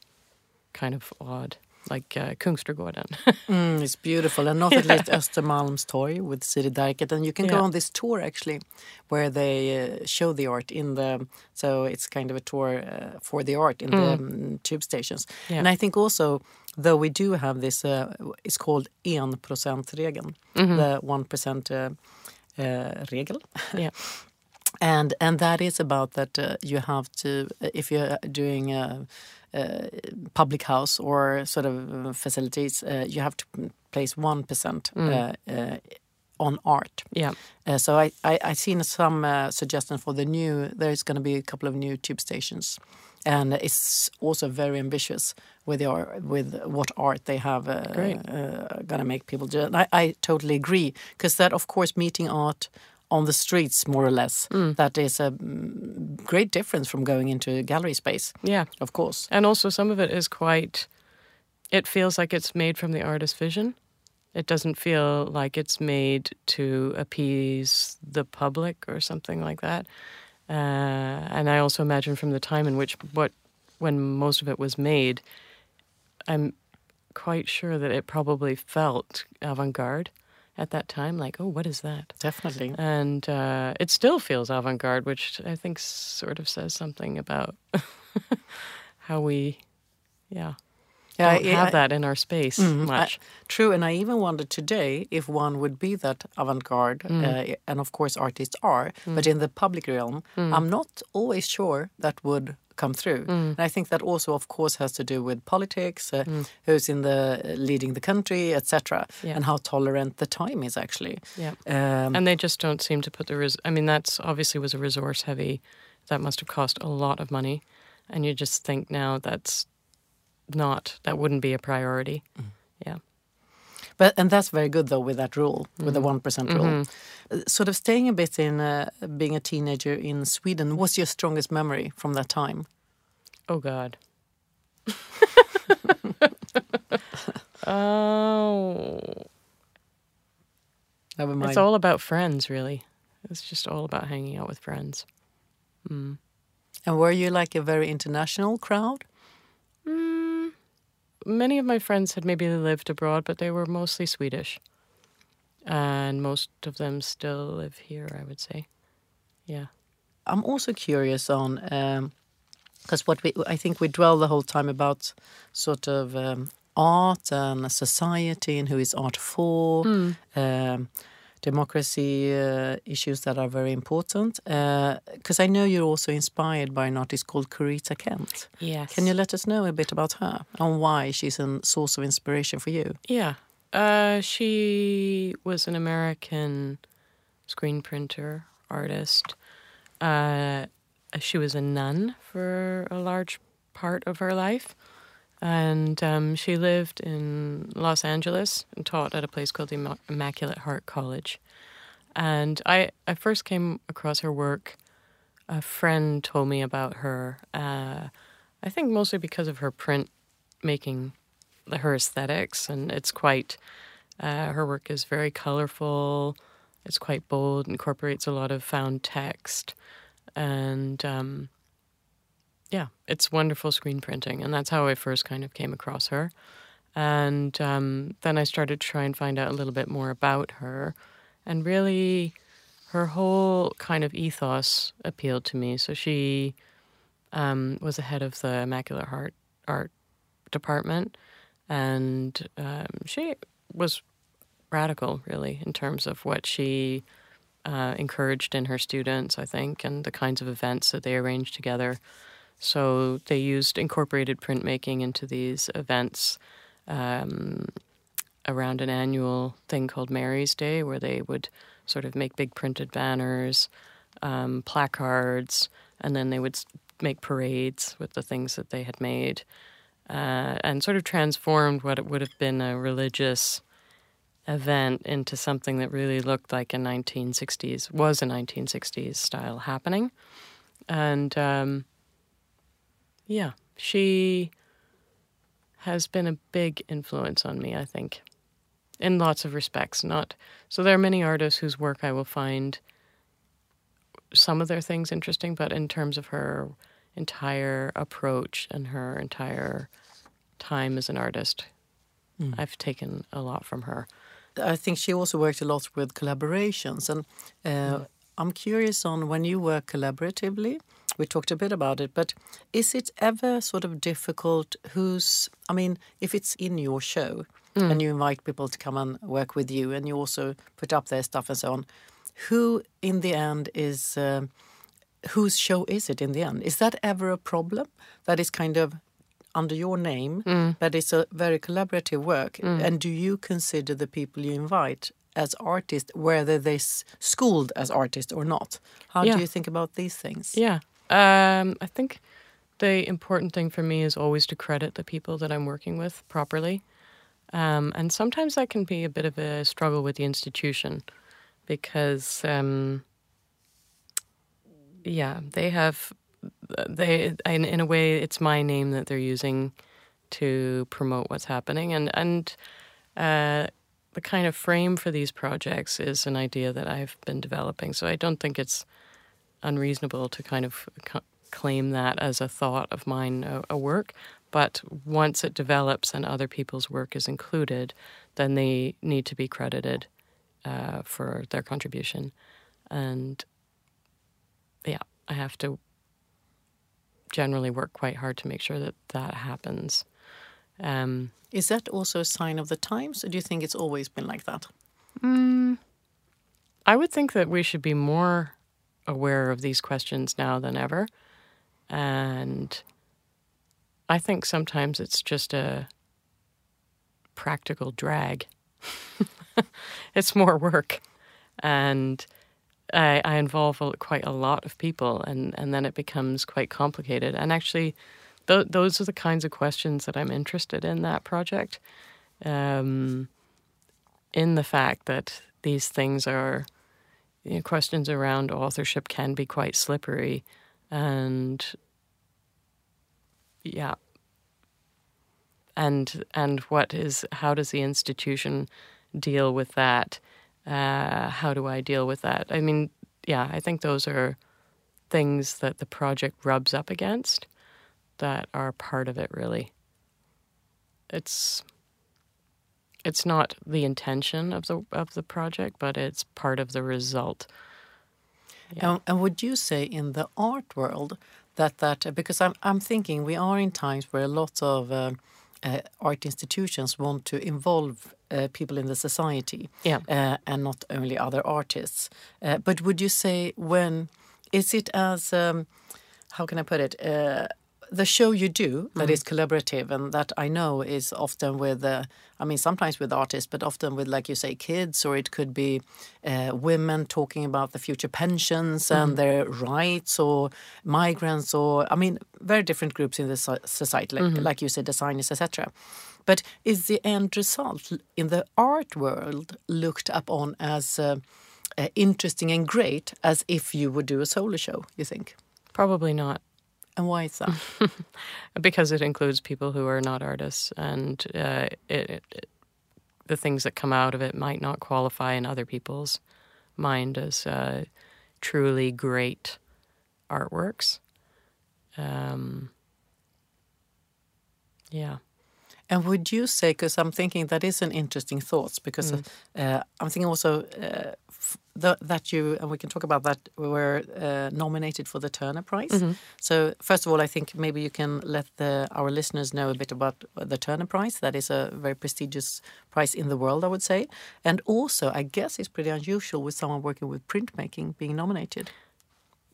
kind of odd like uh, Kungsträdgården. mm, it's beautiful, and not yeah. at least Östermalmstorg with Siri Derkert. And you can yeah. go on this tour actually, where they uh, show the art in the. So it's kind of a tour uh, for the art in mm. the um, tube stations. Yeah. And I think also, though we do have this, uh, it's called en procent-regeln, mm -hmm. the one percent uh, uh, regel. Yeah. and and that is about that you have to if you're doing a public house or sort of uh, facilities, uh, you have to place one percent mm. on art. Yeah. so I I I seen some suggestions for the new. There is going to be a couple of new tube stations and it's also very ambitious with the art, with what art they have uh, uh, gonna make people do. And I, I totally agree because that, of course, meeting art on the streets, more or less. Mm. That is a mm, great difference from going into a gallery space. Yeah, of course. And also, some of it is quite. It feels like it's made from the artist's vision. It doesn't feel like it's made to appease the public or something like that. Uh, and I also imagine from the time in which what when most of it was made, I'm quite sure that it probably felt avant-garde at that time, like, oh, what is that? Definitely. And uh, it still feels avant garde, which I think sort of says something about how we, yeah. Yeah, don't have that in our space mm, much. I, true, and I even wondered today if one would be that avant-garde, mm. uh, and of course artists are, mm. but in the public realm, mm. I'm not always sure that would come through. Mm. And I think that also, of course, has to do with politics, uh, mm. who's in the uh, leading the country, etc., yeah. and how tolerant the time is actually. Yeah, um, and they just don't seem to put the. Res- I mean, that's obviously was a resource heavy. That must have cost a lot of money, and you just think now that's not that wouldn't be a priority. Mm. Yeah. But and that's very good though with that rule, mm. with the mm-hmm. one rule. Mm -hmm. Sort of staying a bit in uh, being a teenager in Sweden. What's your strongest memory from that time? Oh God. oh. Never mind. It's all about friends, really. It's just all about hanging out with friends. Mm. And were you like a very international crowd? Mm, many of my friends had maybe lived abroad, but they were mostly Swedish. And most of them still live here, I would say. Yeah. I'm also curious on because um, what we I think we dwell the whole time about sort of um, art and society and who is art for, um, democracy uh, issues that are very important. Because I know you're also inspired by an artist called Corita Kent. Yes. Can you let us know a bit about her and why she's a source of inspiration for you? Yeah. Uh, she was an American screen printer artist. Uh, she was a nun for a large part of her life. And um, she lived in Los Angeles and taught at a place called the Immac- Immaculate Heart College. And I, I first came across her work. A friend told me about her. Uh, I think mostly because of her print making, her aesthetics, and it's quite. Uh, her work is very colorful. It's quite bold. Incorporates a lot of found text, and um, yeah, it's wonderful screen printing, and that's how I first kind of came across her. And um, then I started to try and find out a little bit more about her, and really, her whole kind of ethos appealed to me. So she um, was the head of the Immaculate Heart Art Department, and um, she was radical, really, in terms of what she uh, encouraged in her students, I think, and the kinds of events that they arranged together. So they used incorporated printmaking into these events um, around an annual thing called Mary's Day, where they would sort of make big printed banners, um, placards, and then they would make parades with the things that they had made, uh, and sort of transformed what it would have been a religious event into something that really looked like a 1960s was a 1960s style happening, and um, yeah, she has been a big influence on me. I think in lots of respects. Not so there are many artists whose work I will find some of their things interesting, but in terms of her entire approach and her entire time as an artist, I've taken a lot from her. I think she also worked a lot with collaborations, and uh, I'm curious on when you work collaboratively. We talked a bit about it, but is it ever sort of difficult? Who's, I mean, if it's in your show hmm. and you invite people to come and work with you, and you also put up their stuff and so on, who in the end is, um whose show is it in the end? Is that ever a problem? That is kind of under your name, hmm. but it's a very collaborative work. Hmm. And do you consider the people you invite as artists, whether they're schooled as artists or not? How Yeah. do you think about these things? Yeah. Um, I think the important thing for me is always to credit the people that I'm working with properly. Um, and sometimes that can be a bit of a struggle with the institution because, um, yeah, they have, they, in, in a way, it's my name that they're using to promote what's happening. And, and, uh, the kind of frame for these projects is an idea that I've been developing. So I don't think it's unreasonable to kind of c- claim that as a thought of mine, a, a work. But once it develops and other people's work is included, then they need to be credited uh, for their contribution. And yeah, I have to generally work quite hard to make sure that that happens. Um, Is that also a sign of the times, or do you think it's always been like that? I would think that we should be more aware of these questions now than ever. And I think sometimes it's just a practical drag. it's more work. And I, I involve quite a lot of people, and, and then it becomes quite complicated. And actually, th- those are the kinds of questions that I'm interested in that project. Um, in the fact that these things are you know, questions around authorship can be quite slippery and yeah. And and what is how does the institution deal with that? Uh, how do i deal with that? I mean yeah i think those are things that the project rubs up against that are part of it really. It's it's not the intention of the of the project, but it's part of the result. And, and would you say in the art world that that because I'm I'm thinking we are in times where lots of uh, uh, art institutions want to involve uh, people in the society Yeah. uh, and not only other artists. Uh, but would you say when is it as um, how can I put it? The show you do that is collaborative and that I know is often with, uh, I mean, sometimes with artists, but often with, like you say, kids, or it could be uh, women talking about the future pensions and their rights, or migrants, or I mean, very different groups in the society, like, like you said, designers, etc. But is the end result in the art world looked upon as uh, uh, interesting and great as if you would do a solo show? You think? Probably not. And why is that? because it includes people who are not artists, and uh, it, it, the things that come out of it might not qualify in other people's mind as uh, truly great artworks. Um, yeah. And would you say, because I'm thinking that is an interesting thought, because uh, I'm thinking also uh, f- the, that you, and we can talk about that, we were uh, nominated for the Turner Prize. So, first of all, I think maybe you can let the, our listeners know a bit about the Turner Prize. That is a very prestigious prize in the world, I would say. And also, I guess it's pretty unusual with someone working with printmaking being nominated.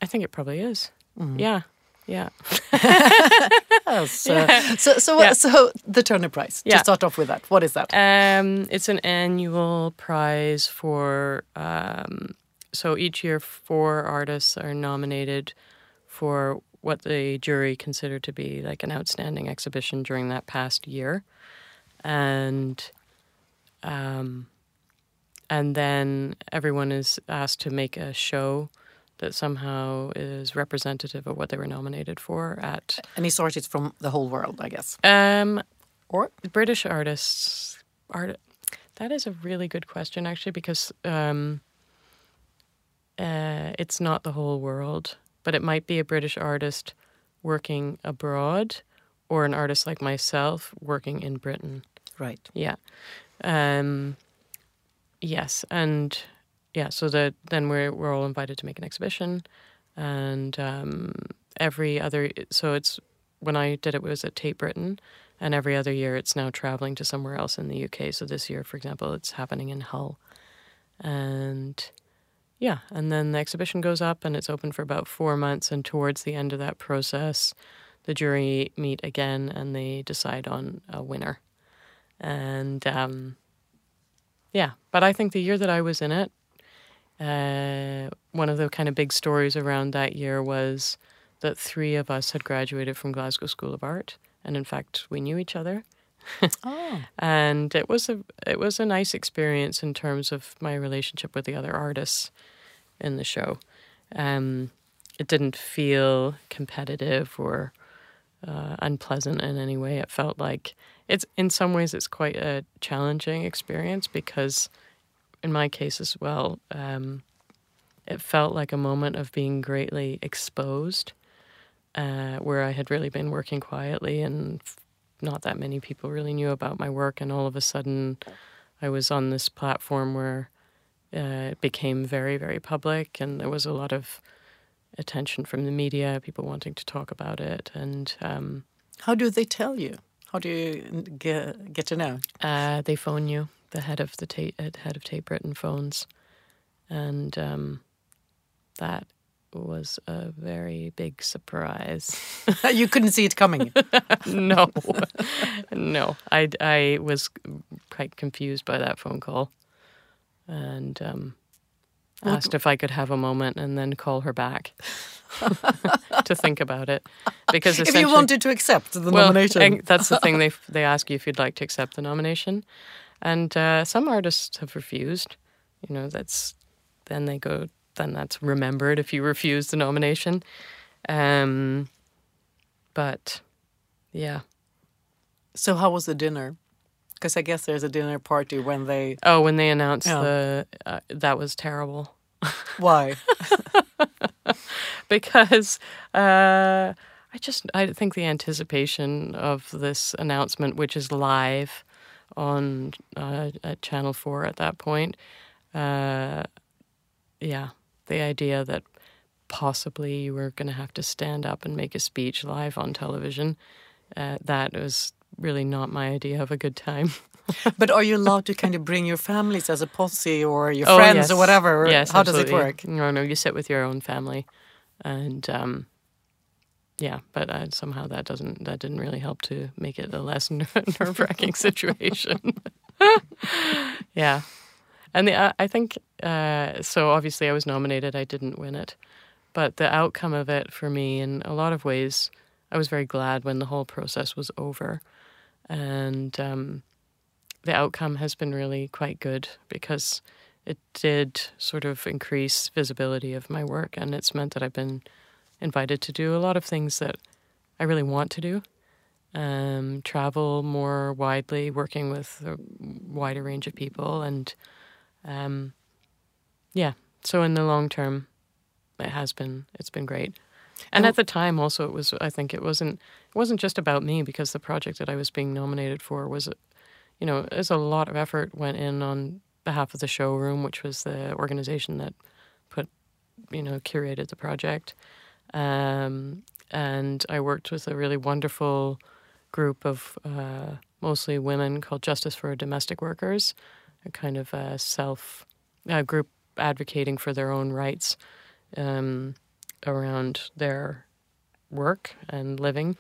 I think it probably is. Yeah. Yeah. Yes. uh, so, so, Yeah. so the Turner Prize. Yeah. To start off with that, what is that? Um, it's an annual prize for. Um, so each year, four artists are nominated for what the jury consider to be like an outstanding exhibition during that past year, and um, and then everyone is asked to make a show that somehow is representative of what they were nominated for at And it's from the whole world, I guess. um, Or British artists art that is a really good question actually because um, uh, it's not the whole world but it might be a British artist working abroad or an artist like myself working in Britain right. yeah um, yes and yeah so that then we're we're all invited to make an exhibition and um, every other so it's when I did it was at Tate Britain and every other year it's now traveling to somewhere else in the UK. So this year, for example, it's happening in Hull. And yeah, and then the exhibition goes up and it's open for about four months. And towards the end of that process, the jury meet again and they decide on a winner. And um, yeah, but I think the year that I was in it, uh, one of the kind of big stories around that year was that three of us had graduated from Glasgow School of Art, and in fact, we knew each other. Oh, And it was a it was a nice experience in terms of my relationship with the other artists in the show. Um, it didn't feel competitive or uh, unpleasant in any way. It felt like it's in some ways it's quite a challenging experience because, in my case as well, um, it felt like a moment of being greatly exposed, uh, where I had really been working quietly and not that many people really knew about my work, and all of a sudden, I was on this platform where uh, it became very, very public, and there was a lot of attention from the media, people wanting to talk about it, and um, how do they tell you? How do you get, get to know? uh, they phone you. The head of the Tate, uh, head of Tate Britain phones, and um, that was a very big surprise. you couldn't see it coming. no, no, I I was quite confused by that phone call, and um, What- asked if I could have a moment and then call her back to think about it because if you wanted to accept the well, nomination. that's the thing. They they ask you if you'd like to accept the nomination, and uh, some artists have refused. You know, that's then they go. Then that's remembered if you refuse the nomination. Um, but yeah. so how was the dinner? Because I guess there's a dinner party when they. Oh, when they announced Yeah. the uh, that was terrible Why? because uh, I just I think the anticipation of this announcement, which is live on uh, at Channel Four at that point, uh, yeah, the idea that possibly you were going to have to stand up and make a speech live on television, uh, that was really not my idea of a good time. but are you allowed to kind of bring your families as a posse or your Oh, friends yes. or whatever? Yes, How does it work? No, no, you sit with your own family, and um, yeah, but uh, somehow that doesn't that didn't really help to make it a less nerve wracking situation. yeah, and the, uh, I think uh, so. Obviously, I was nominated. I didn't win it, but the outcome of it for me, in a lot of ways, I was very glad when the whole process was over, and um, the outcome has been really quite good because it did sort of increase visibility of my work, and it's meant that I've been invited to do a lot of things that I really want to do. Um, travel more widely, working with a wider range of people, and um, yeah. So in the long term, it has been it's been great. And And- at the time, also, it was I think it wasn't it wasn't just about me because the project that I was being nominated for was, you know, there's a lot of effort went in on behalf of the showroom, which was the organization that put, you know, curated the project. Um, and I worked with a really wonderful group of uh, mostly women called Justice for Domestic Workers, a kind of a self a group advocating for their own rights um, around their work and living.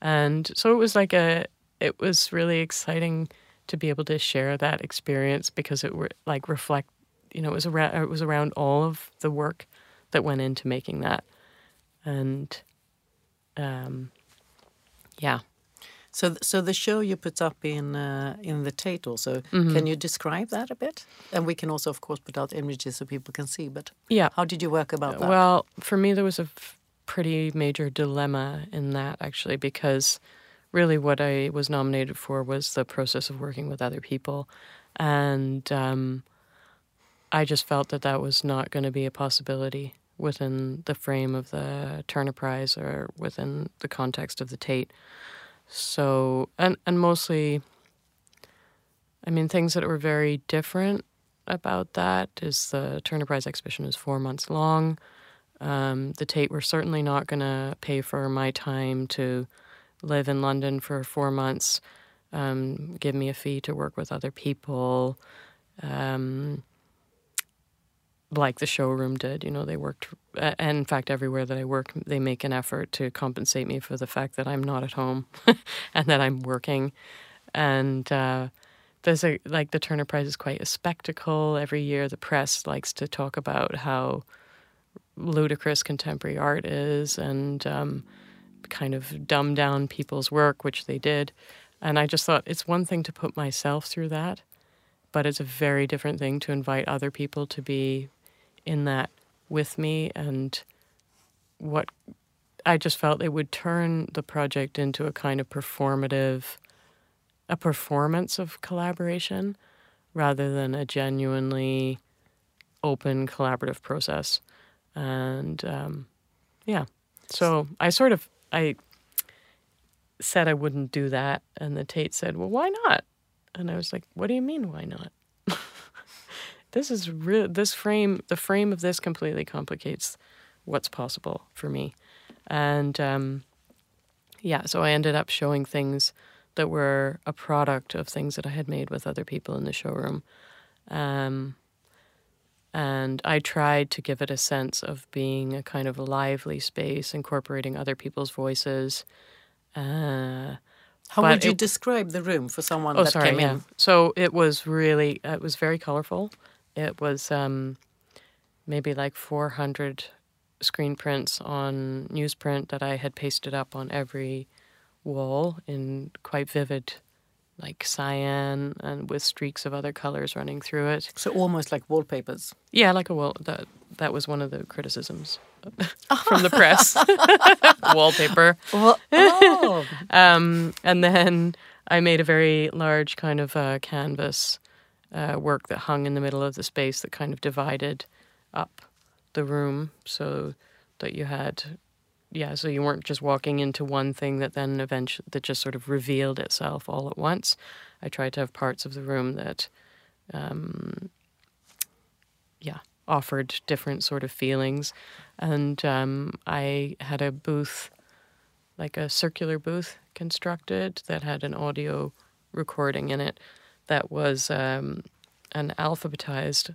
And so it was like a, it was really exciting to be able to share that experience because it were like reflect, you know, it was around, it was around all of the work that went into making that. And, um, yeah. So, so the show you put up in uh, in the Tate also. Mm-hmm. Can you describe that a bit? And we can also, of course, put out images so people can see. But Yeah. how did you work about that? Well, for me, there was a f- pretty major dilemma in that actually, because really what I was nominated for was the process of working with other people. And um, I just felt that that was not going to be a possibility within the frame of the Turner Prize or within the context of the Tate. So, and, and mostly, I mean, things that were very different about that is the Turner Prize exhibition is four months long. Um, the Tate were certainly not going to pay for my time to live in London for four months, um, give me a fee to work with other people, um, like the showroom did. You know, they worked, and in fact, everywhere that I work, they make an effort to compensate me for the fact that I'm not at home and that I'm working. And uh, there's a like the Turner Prize is quite a spectacle. Every year, the press likes to talk about how ludicrous contemporary art is and um, kind of dumb down people's work, which they did. And I just thought it's one thing to put myself through that, but it's a very different thing to invite other people to be in that with me. And what I just felt it would turn the project into a kind of performative, a performance of collaboration rather than a genuinely open collaborative process. And um, yeah. So i sort of i said i wouldn't do that and the tate said well why not? And i was like what do you mean why not this is real this frame the frame of this completely complicates what's possible for me and um, yeah so i ended up showing things that were a product of things that i had made with other people in the showroom um, and I tried to give it a sense of being a kind of lively space, incorporating other people's voices. Uh, how would you it- describe the room for someone oh, that sorry, came yeah. in? So it was really, it was very colorful. It was um, maybe like 400 screen prints on newsprint that I had pasted up on every wall in quite vivid, like cyan and with streaks of other colors running through it. So almost like wallpapers. Yeah, like a wall. That that was one of the criticisms from the press. Wallpaper. Well, oh, Um, and then I made a very large kind of uh, canvas uh, work that hung in the middle of the space that kind of divided up the room so that you had, yeah, so you weren't just walking into one thing that then eventually that just sort of revealed itself all at once. I tried to have parts of the room that, um, yeah, offered different sort of feelings, and um, I had a booth like a circular booth constructed that had an audio recording in it that was um, an alphabetized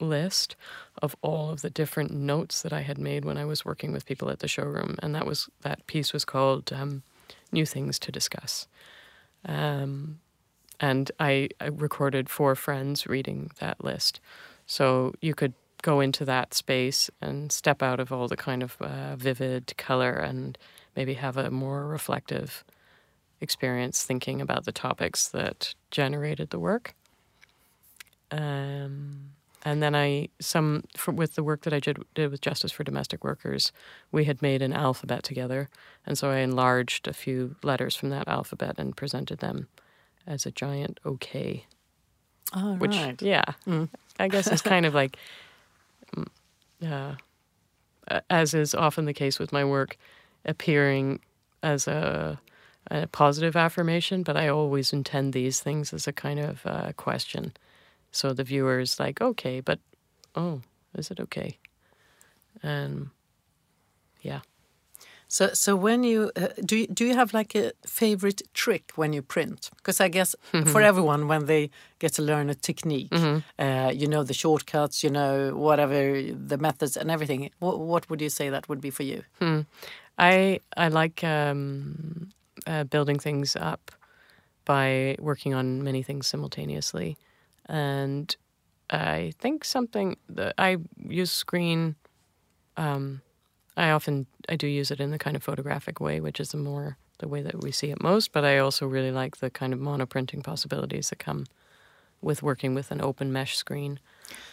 list of all of the different notes that I had made when I was working with people at the showroom, and that was that piece was called um, "New Things to Discuss," um, and I, I recorded four friends reading that list, so you could go into that space and step out of all the kind of uh, vivid color and maybe have a more reflective experience thinking about the topics that generated the work. Um, and then I some with the work that I did, did with Justice for Domestic Workers, we had made an alphabet together, and so I enlarged a few letters from that alphabet and presented them as a giant OK. Oh, which right. yeah, Mm. I guess is kind of like, mm, uh, as is often the case with my work, appearing as a, a positive affirmation, but I always intend these things as a kind of uh, question. So the viewer's like, okay, but oh, is it okay? And yeah. So, so when you uh, do, you, do you have like a favorite trick when you print? Because I guess for everyone, when they get to learn a technique, uh, you know the shortcuts, you know whatever the methods and everything. What, what would you say that would be for you? Hmm. I I like um, uh, building things up by working on many things simultaneously, and I think something that I use screen. Um, I often I do use it in the kind of photographic way, which is the more the way that we see it most. But I also really like the kind of monoprinting possibilities that come with working with an open mesh screen.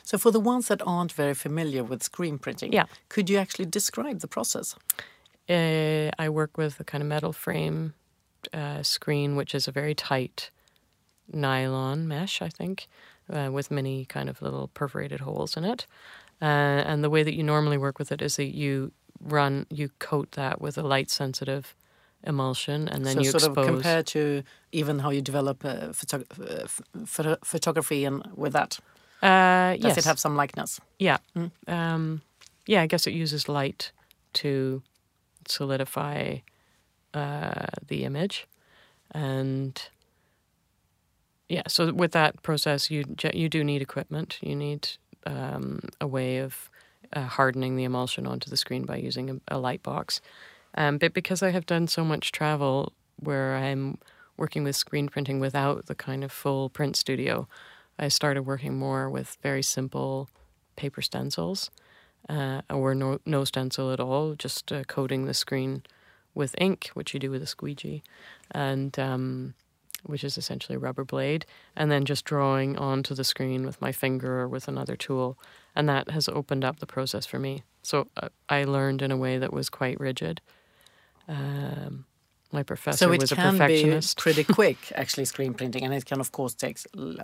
So, for the ones that aren't very familiar with screen printing, Yeah. could you actually describe the process? Uh, I work with a kind of metal frame uh, screen, which is a very tight nylon mesh, I think, uh, with many kind of little perforated holes in it. Uh, and the way that you normally work with it is that you run, you coat that with a light sensitive emulsion, and then so, you sort expose. of compared to even how you develop uh, uh, photography and with that, uh, does yes. it have some likeness? Yeah. Mm. Um, yeah, I guess it uses light to solidify uh, the image. And yeah, so with that process, you you do need equipment. You need um, a way of uh, hardening the emulsion onto the screen by using a, a light box. Um, but because I have done so much travel where I'm working with screen printing without the kind of full print studio, I started working more with very simple paper stencils uh, or no, no stencil at all, just uh, coating the screen with ink, which you do with a squeegee, and um, which is essentially a rubber blade, and then just drawing onto the screen with my finger or with another tool. And that has opened up the process for me. So uh, I learned in a way that was quite rigid. Um, my professor So it was a can be perfectionist. pretty quick, actually, screen printing, and it can, of course, take lo-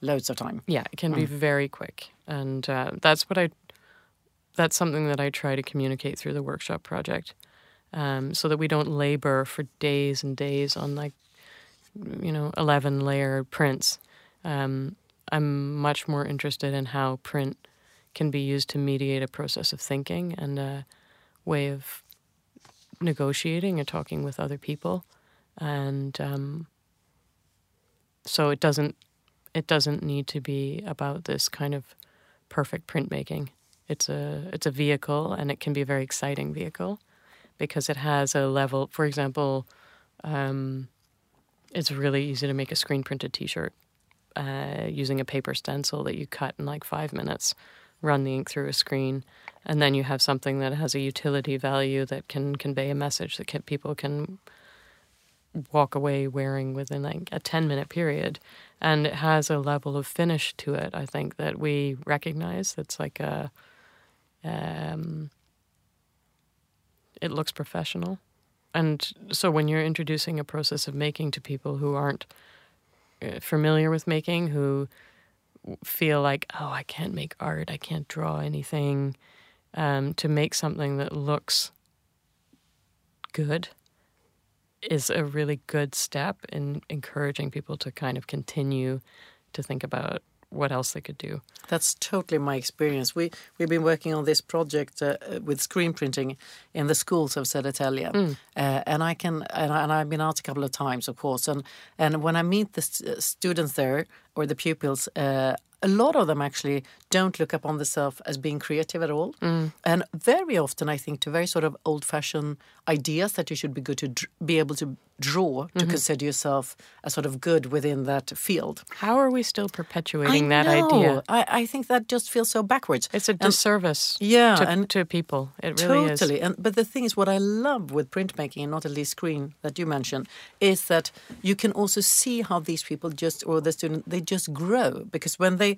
loads of time. Yeah, it can be very quick, and uh, that's what I. That's something that I try to communicate through the workshop project, um, so that we don't labor for days and days on like, you know, eleven layer prints. Um, I'm much more interested in how print can be used to mediate a process of thinking and a way of negotiating and talking with other people, and um, so it doesn't it doesn't need to be about this kind of perfect printmaking. It's a it's a vehicle, and it can be a very exciting vehicle because it has a level. For example, um, it's really easy to make a screen printed T-shirt uh, using a paper stencil that you cut in like five minutes, run the ink through a screen, and then you have something that has a utility value that can convey a message that can, people can walk away wearing within like a 10 minute period and it has a level of finish to it i think that we recognize it's like a um, it looks professional. And so when you're introducing a process of making to people who aren't uh, familiar with making who feel like oh i can't make art i can't draw anything um, to make something that looks good is a really good step in encouraging people to kind of continue to think about what else they could do. That's totally my experience. We we've been working on this project uh, with screen printing in the schools of Södertälje, mm. uh, and I can and, I, and I've been out a couple of times, of course, and and when I meet the st students there or the pupils, uh, a lot of them actually don't look upon themselves as being creative at all. Mm. And very often, I think, to very sort of old fashioned ideas that you should be good to be able to draw to mm-hmm. consider yourself as sort of good within that field. How are we still perpetuating I that know. idea? I, I, think that just feels so backwards. It's a disservice and, yeah, to, and to people. It really is. Totally. And, but the thing is, what I love with printmaking, and not at least screen that you mentioned, is that you can also see how these people just, or the student, they just grow. Because when they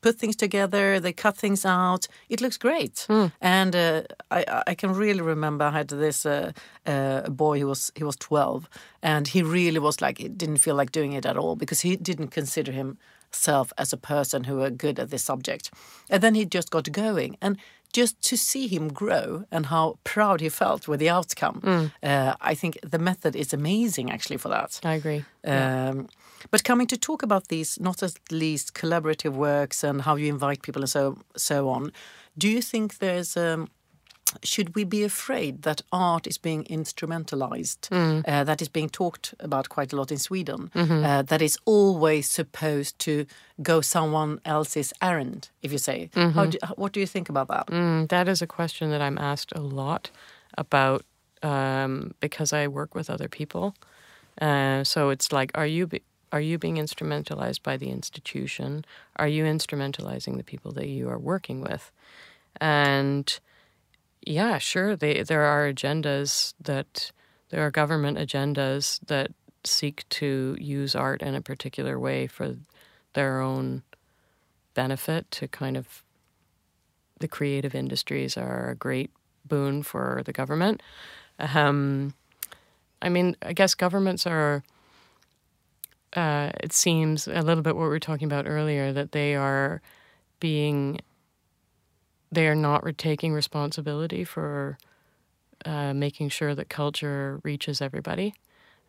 put things together, they cut things out, it looks great. Mm. And uh, I, I can really remember I had this uh, uh, boy who was, he was 12 12 and he really was like he didn't feel like doing it at all because he didn't consider himself as a person who were good at this subject and then he just got going and just to see him grow and how proud he felt with the outcome mm. uh, i think the method is amazing actually for that i agree um, yeah. But coming to talk about these, not at least collaborative works and how you invite people and so so on, do you think there's um, should we be afraid that art is being instrumentalized, mm. uh, that is being talked about quite a lot in Sweden, mm-hmm. uh, that is always supposed to go someone else's errand, if you say? Mm-hmm. Do, what do you think about that? Mm, that is a question that I'm asked a lot about um, because I work with other people. Uh, so it's like, are you are you being instrumentalized by the institution? Are you instrumentalizing the people that you are working with? And yeah, sure. They, there are agendas that there are government agendas that seek to use art in a particular way for their own benefit to kind of the creative industries are a great boon for the government. Um, I mean, I guess governments are. Uh, it seems a little bit what we were talking about earlier that they are being they are not taking responsibility for uh, making sure that culture reaches everybody.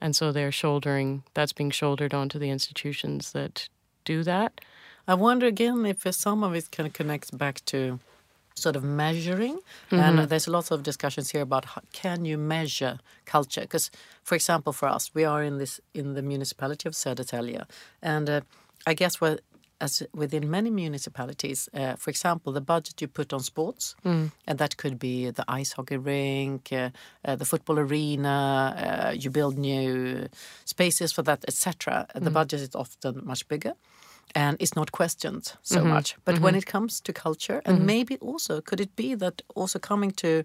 And so they're shouldering, that's being shouldered onto the institutions that do that. I wonder again if some of it kind of connects back to sort of measuring. Mm-hmm. And there's lots of discussions here about how, can you measure culture? Because, for example, for us, we are in this in the municipality of Södertälje, and uh, I guess what as within many municipalities, uh, for example, the budget you put on sports, mm. and that could be the ice hockey rink, uh, uh, the football arena, uh, you build new spaces for that, etc. Mm. The budget is often much bigger. And it's not questioned so mm-hmm. much. But mm-hmm. when it comes to culture, and mm-hmm. maybe also, could it be that also coming to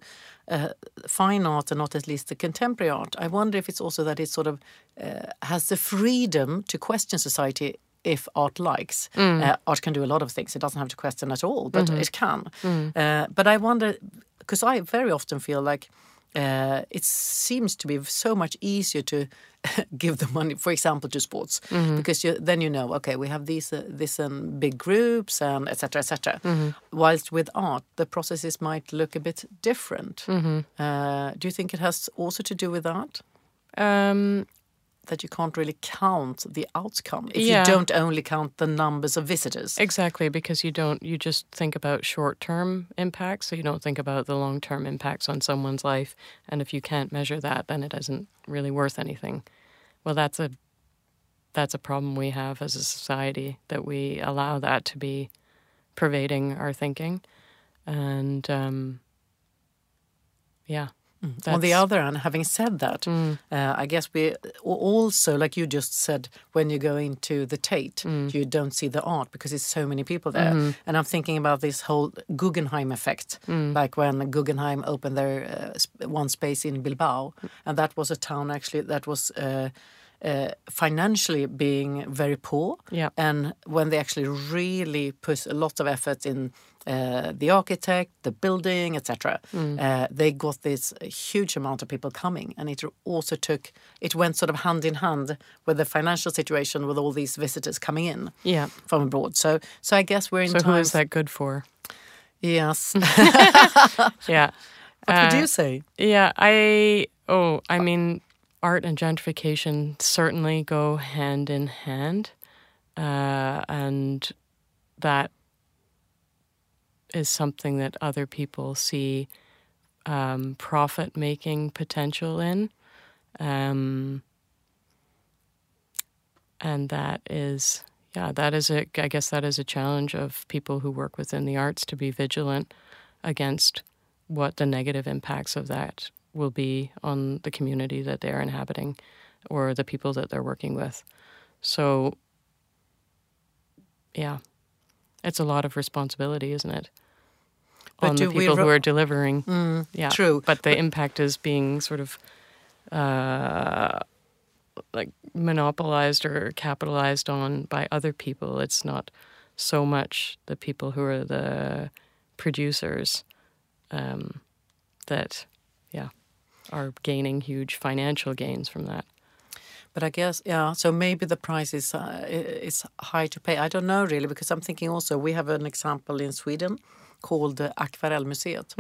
uh, fine art and not at least the contemporary art, I wonder if it's also that it sort of uh, has the freedom to question society if art likes. Mm. Uh, art can do a lot of things. It doesn't have to question at all, but mm-hmm. it can. Mm. Uh, but I wonder, because I very often feel like uh, it seems to be so much easier to give the money, for example, to sports, mm-hmm. because you, then you know, okay, we have these uh, this um, big groups and etc. etc. Mm-hmm. Whilst with art, the processes might look a bit different. Mm-hmm. Uh, do you think it has also to do with that? Um, that you can't really count the outcome if yeah. you don't only count the numbers of visitors. Exactly, because you don't you just think about short-term impacts, so you don't think about the long-term impacts on someone's life, and if you can't measure that, then it isn't really worth anything. Well, that's a that's a problem we have as a society that we allow that to be pervading our thinking, and um, yeah. Mm. On the other hand, having said that, mm. uh, I guess we also, like you just said, when you go into the Tate, mm. you don't see the art because it's so many people there. -hmm. And I'm thinking about this whole Guggenheim effect, mm. like when Guggenheim opened their uh, one space in Bilbao, and that was a town actually that was. Uh, uh, financially being very poor. Yeah. And when they actually really put a lot of effort in uh, the architect, the building, etc., mm. uh, they got this huge amount of people coming, and it also took it went sort of hand in hand with the financial situation with all these visitors coming in yeah. from abroad. So, so I guess we're in. So, who is that good for? Yes. yeah. What would you uh, say? Yeah, I. Oh, I mean, art and gentrification certainly go hand in hand. uh, and that is something that other people see um, profit making potential in. Um, and that is, yeah, that is a, I guess that is a challenge of people who work within the arts to be vigilant against what the negative impacts of that will be on the community that they're inhabiting or the people that they're working with. So, yeah, it's a lot of responsibility, isn't it? But on the people who are delivering. yeah, true. But the impact is being sort of uh, like monopolized or capitalized on by other people. It's not so much the people who are the producers um, that, yeah, are gaining huge financial gains from that. But I guess yeah. So maybe the price is uh, is high to pay. I don't know really because I'm thinking also we have an example in Sweden called uh, Akvarellmuseet.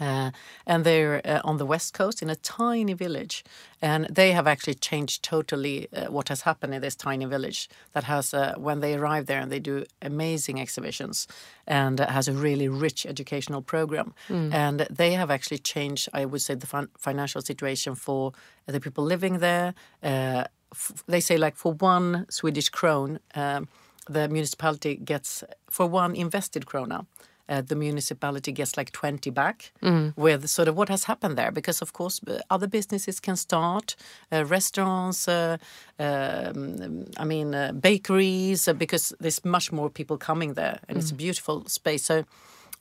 Uh, and they're uh, on the west coast in a tiny village, and they have actually changed totally uh, what has happened in this tiny village. That has, uh, when they arrive there, and they do amazing exhibitions, and has a really rich educational program. And they have actually changed, I would say, the fin- financial situation for the people living there. Uh, f- they say like for one Swedish krone, um, the municipality gets for one invested krona. Uh, the municipality gets like 20 back with sort of what has happened there because of course other businesses can start uh, restaurants uh, um, i mean uh, bakeries uh, because there's much more people coming there and it's a beautiful space. So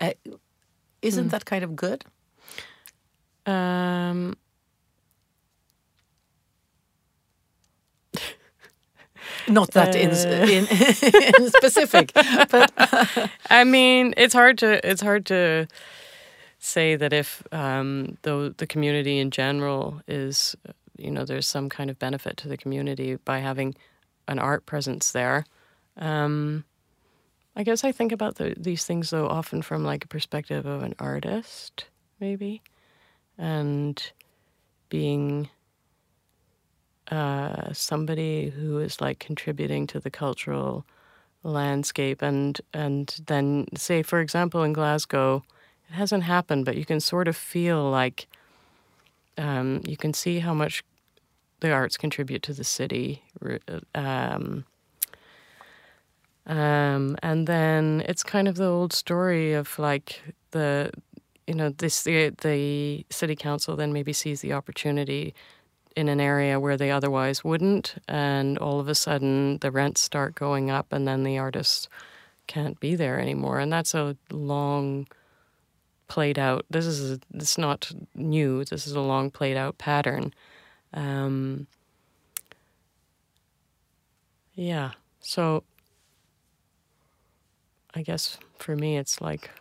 uh, isn't that kind of good? Um, not that in, in, in specific but I mean, it's hard to it's hard to say that if um, the the community in general is you know there's some kind of benefit to the community by having an art presence there. Um, I guess I think about the, these things though often from like a perspective of an artist, maybe, and being uh, somebody who is like contributing to the cultural landscape and and then say for example in Glasgow it hasn't happened but you can sort of feel like um, you can see how much the arts contribute to the city um, um, and then it's kind of the old story of like the you know this the, the city council then maybe sees the opportunity in an area where they otherwise wouldn't and all of a sudden the rents start going up and then the artists can't be there anymore. And that's a long played out this is a, it's not new this is a long played out pattern. Um, yeah so i guess for me it's like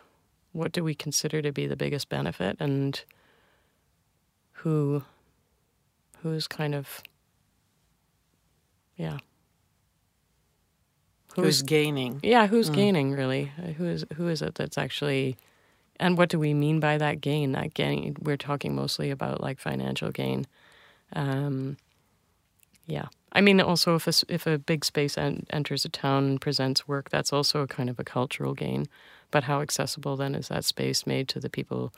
what do we consider to be the biggest benefit and who who's kind of yeah. Who's gaining. Yeah who's gaining really? Who is who is it that's actually and what do we mean by that gain? That gain we're talking mostly about like financial gain. Um yeah. I mean also if a, if a big space en- enters a town and presents work that's also a kind of a cultural gain. But how accessible then is that space made to the people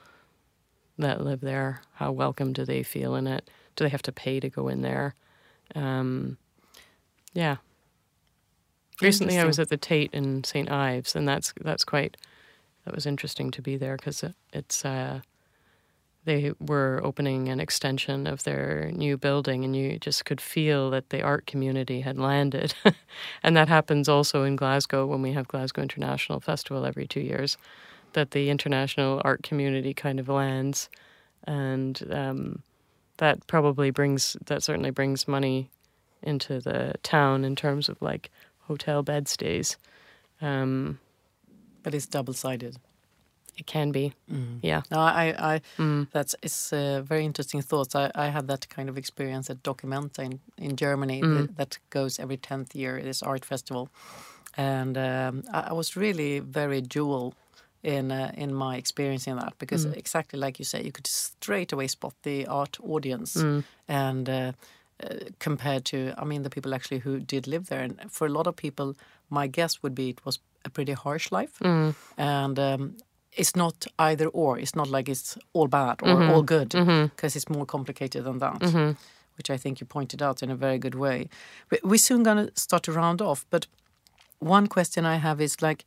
that live there? How welcome do they feel in it do they have to pay to go in there? Um yeah. Recently I was at the Tate in St Ives, and that's that's quite that was interesting to be there because it, it's uh, they were opening an extension of their new building, and you just could feel that the art community had landed, and that happens also in Glasgow when we have Glasgow International Festival every two years, that the international art community kind of lands, and um, that probably brings that certainly brings money into the town in terms of like hotel bed stays. Um, but it's double-sided it can be, yeah. No, I, I that's it's uh, very interesting thoughts. I, I had that kind of experience at Documenta in, in Germany that, that goes every tenth year. This art festival, and um, I, I was really very dual in uh, in my experience in that because exactly like you say, you could straight away spot the art audience, and uh, uh, compared to, I mean, the people actually who did live there. And for a lot of people, my guess would be it was a pretty harsh life. And um, it's not either or. It's not like it's all bad or all good, because it's more complicated than that. Which I think you pointed out in a very good way. We- We're soon going to start to round off, but one question I have is like,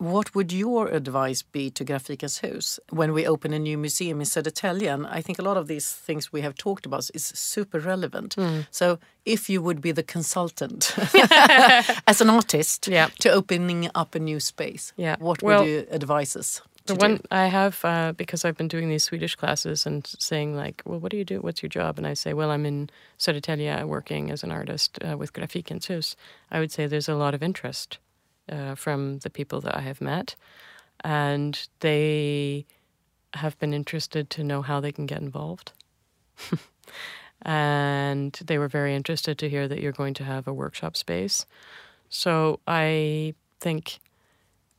what would your advice be to Grafikens Hus when we open a new museum in Södertälje? And I think a lot of these things we have talked about is super relevant. So, if you would be the consultant as an artist Yeah. to opening up a new space, Yeah. what Well, would you advise us? The one do? I have, uh, because I've been doing these Swedish classes and saying like, well, what do you do? What's your job? And I say, well, I'm in Södertälje working as an artist uh, with Grafikens Hus. I would say there's a lot of interest uh, from the people that I have met, and they have been interested to know how they can get involved. and they were very interested to hear that you're going to have a workshop space. So I think,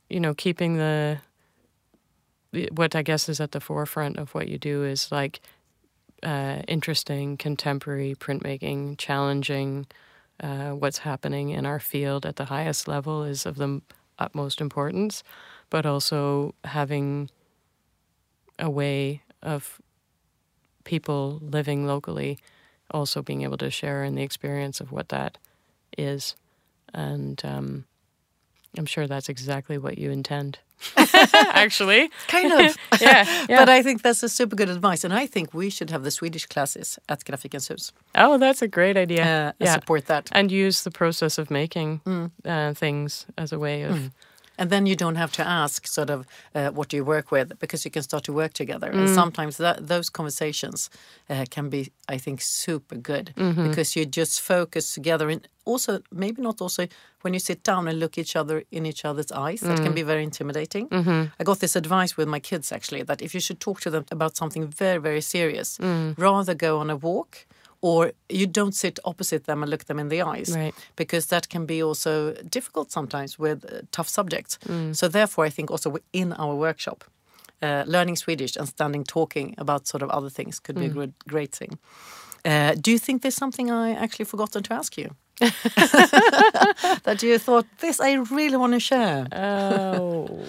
you know, keeping the what I guess is at the forefront of what you do is like uh, interesting contemporary printmaking, challenging uh, what's happening in our field at the highest level is of the utmost importance, but also having a way of people living locally also being able to share in the experience of what that is. And um, I'm sure that's exactly what you intend. Actually, Kind of. yeah, yeah. But I think that's a super good advice. And I think we should have the Swedish classes at Grafikens Hus. oh, that's a great idea. Uh, yeah, support that. and use the process of making uh, things as a way of And then you don't have to ask sort of uh, what do you work with because you can start to work together. And mm. sometimes that, those conversations uh, can be, I think, super good mm-hmm. because you just focus together. And also, maybe not also when you sit down and look each other in each other's eyes, that can mm. be very intimidating. Mm-hmm. I got this advice with my kids actually that if you should talk to them about something very, very serious, mm. rather go on a walk. Or you don't sit opposite them and look them in the eyes Right. because that can be also difficult sometimes with uh, tough subjects. So therefore, I think also in our workshop, uh, learning Swedish and standing talking about sort of other things could be a good, great thing. Uh, do you think there's something I actually forgotten to ask you? that you thought this I really want to share. oh,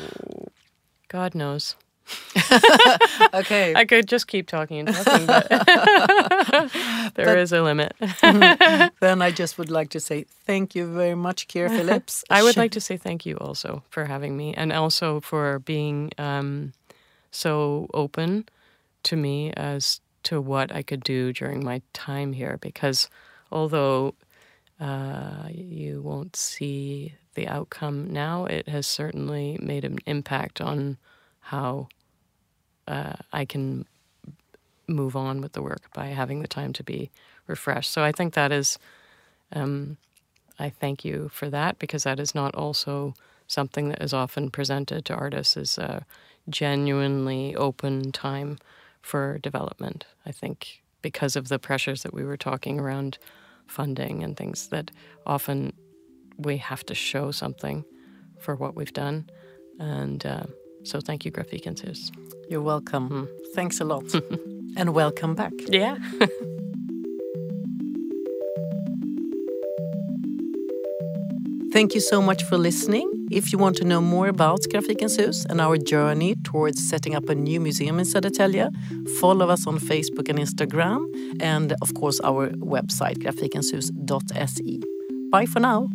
God knows. Okay. I could just keep talking and talking, but there is a limit. then I just would like to say thank you very much, Kira Phillips. I would like to say thank you also for having me and also for being um, so open to me as to what I could do during my time here because although uh, you won't see the outcome now, it has certainly made an impact on how uh, I can move on with the work by having the time to be refreshed. So I think that is, um, I thank you for that because that is not also something that is often presented to artists as a genuinely open time for development. I think because of the pressures that we were talking around funding and things that often we have to show something for what we've done. And uh, so thank you, Grafikens. You're welcome. Hmm. Thanks a lot. and welcome back. Yeah. Thank you so much for listening. If you want to know more about Grafikens Hus and our journey towards setting up a new museum in Södertälje, follow us on Facebook and Instagram, and of course our website grafikenshus.se. Bye for now.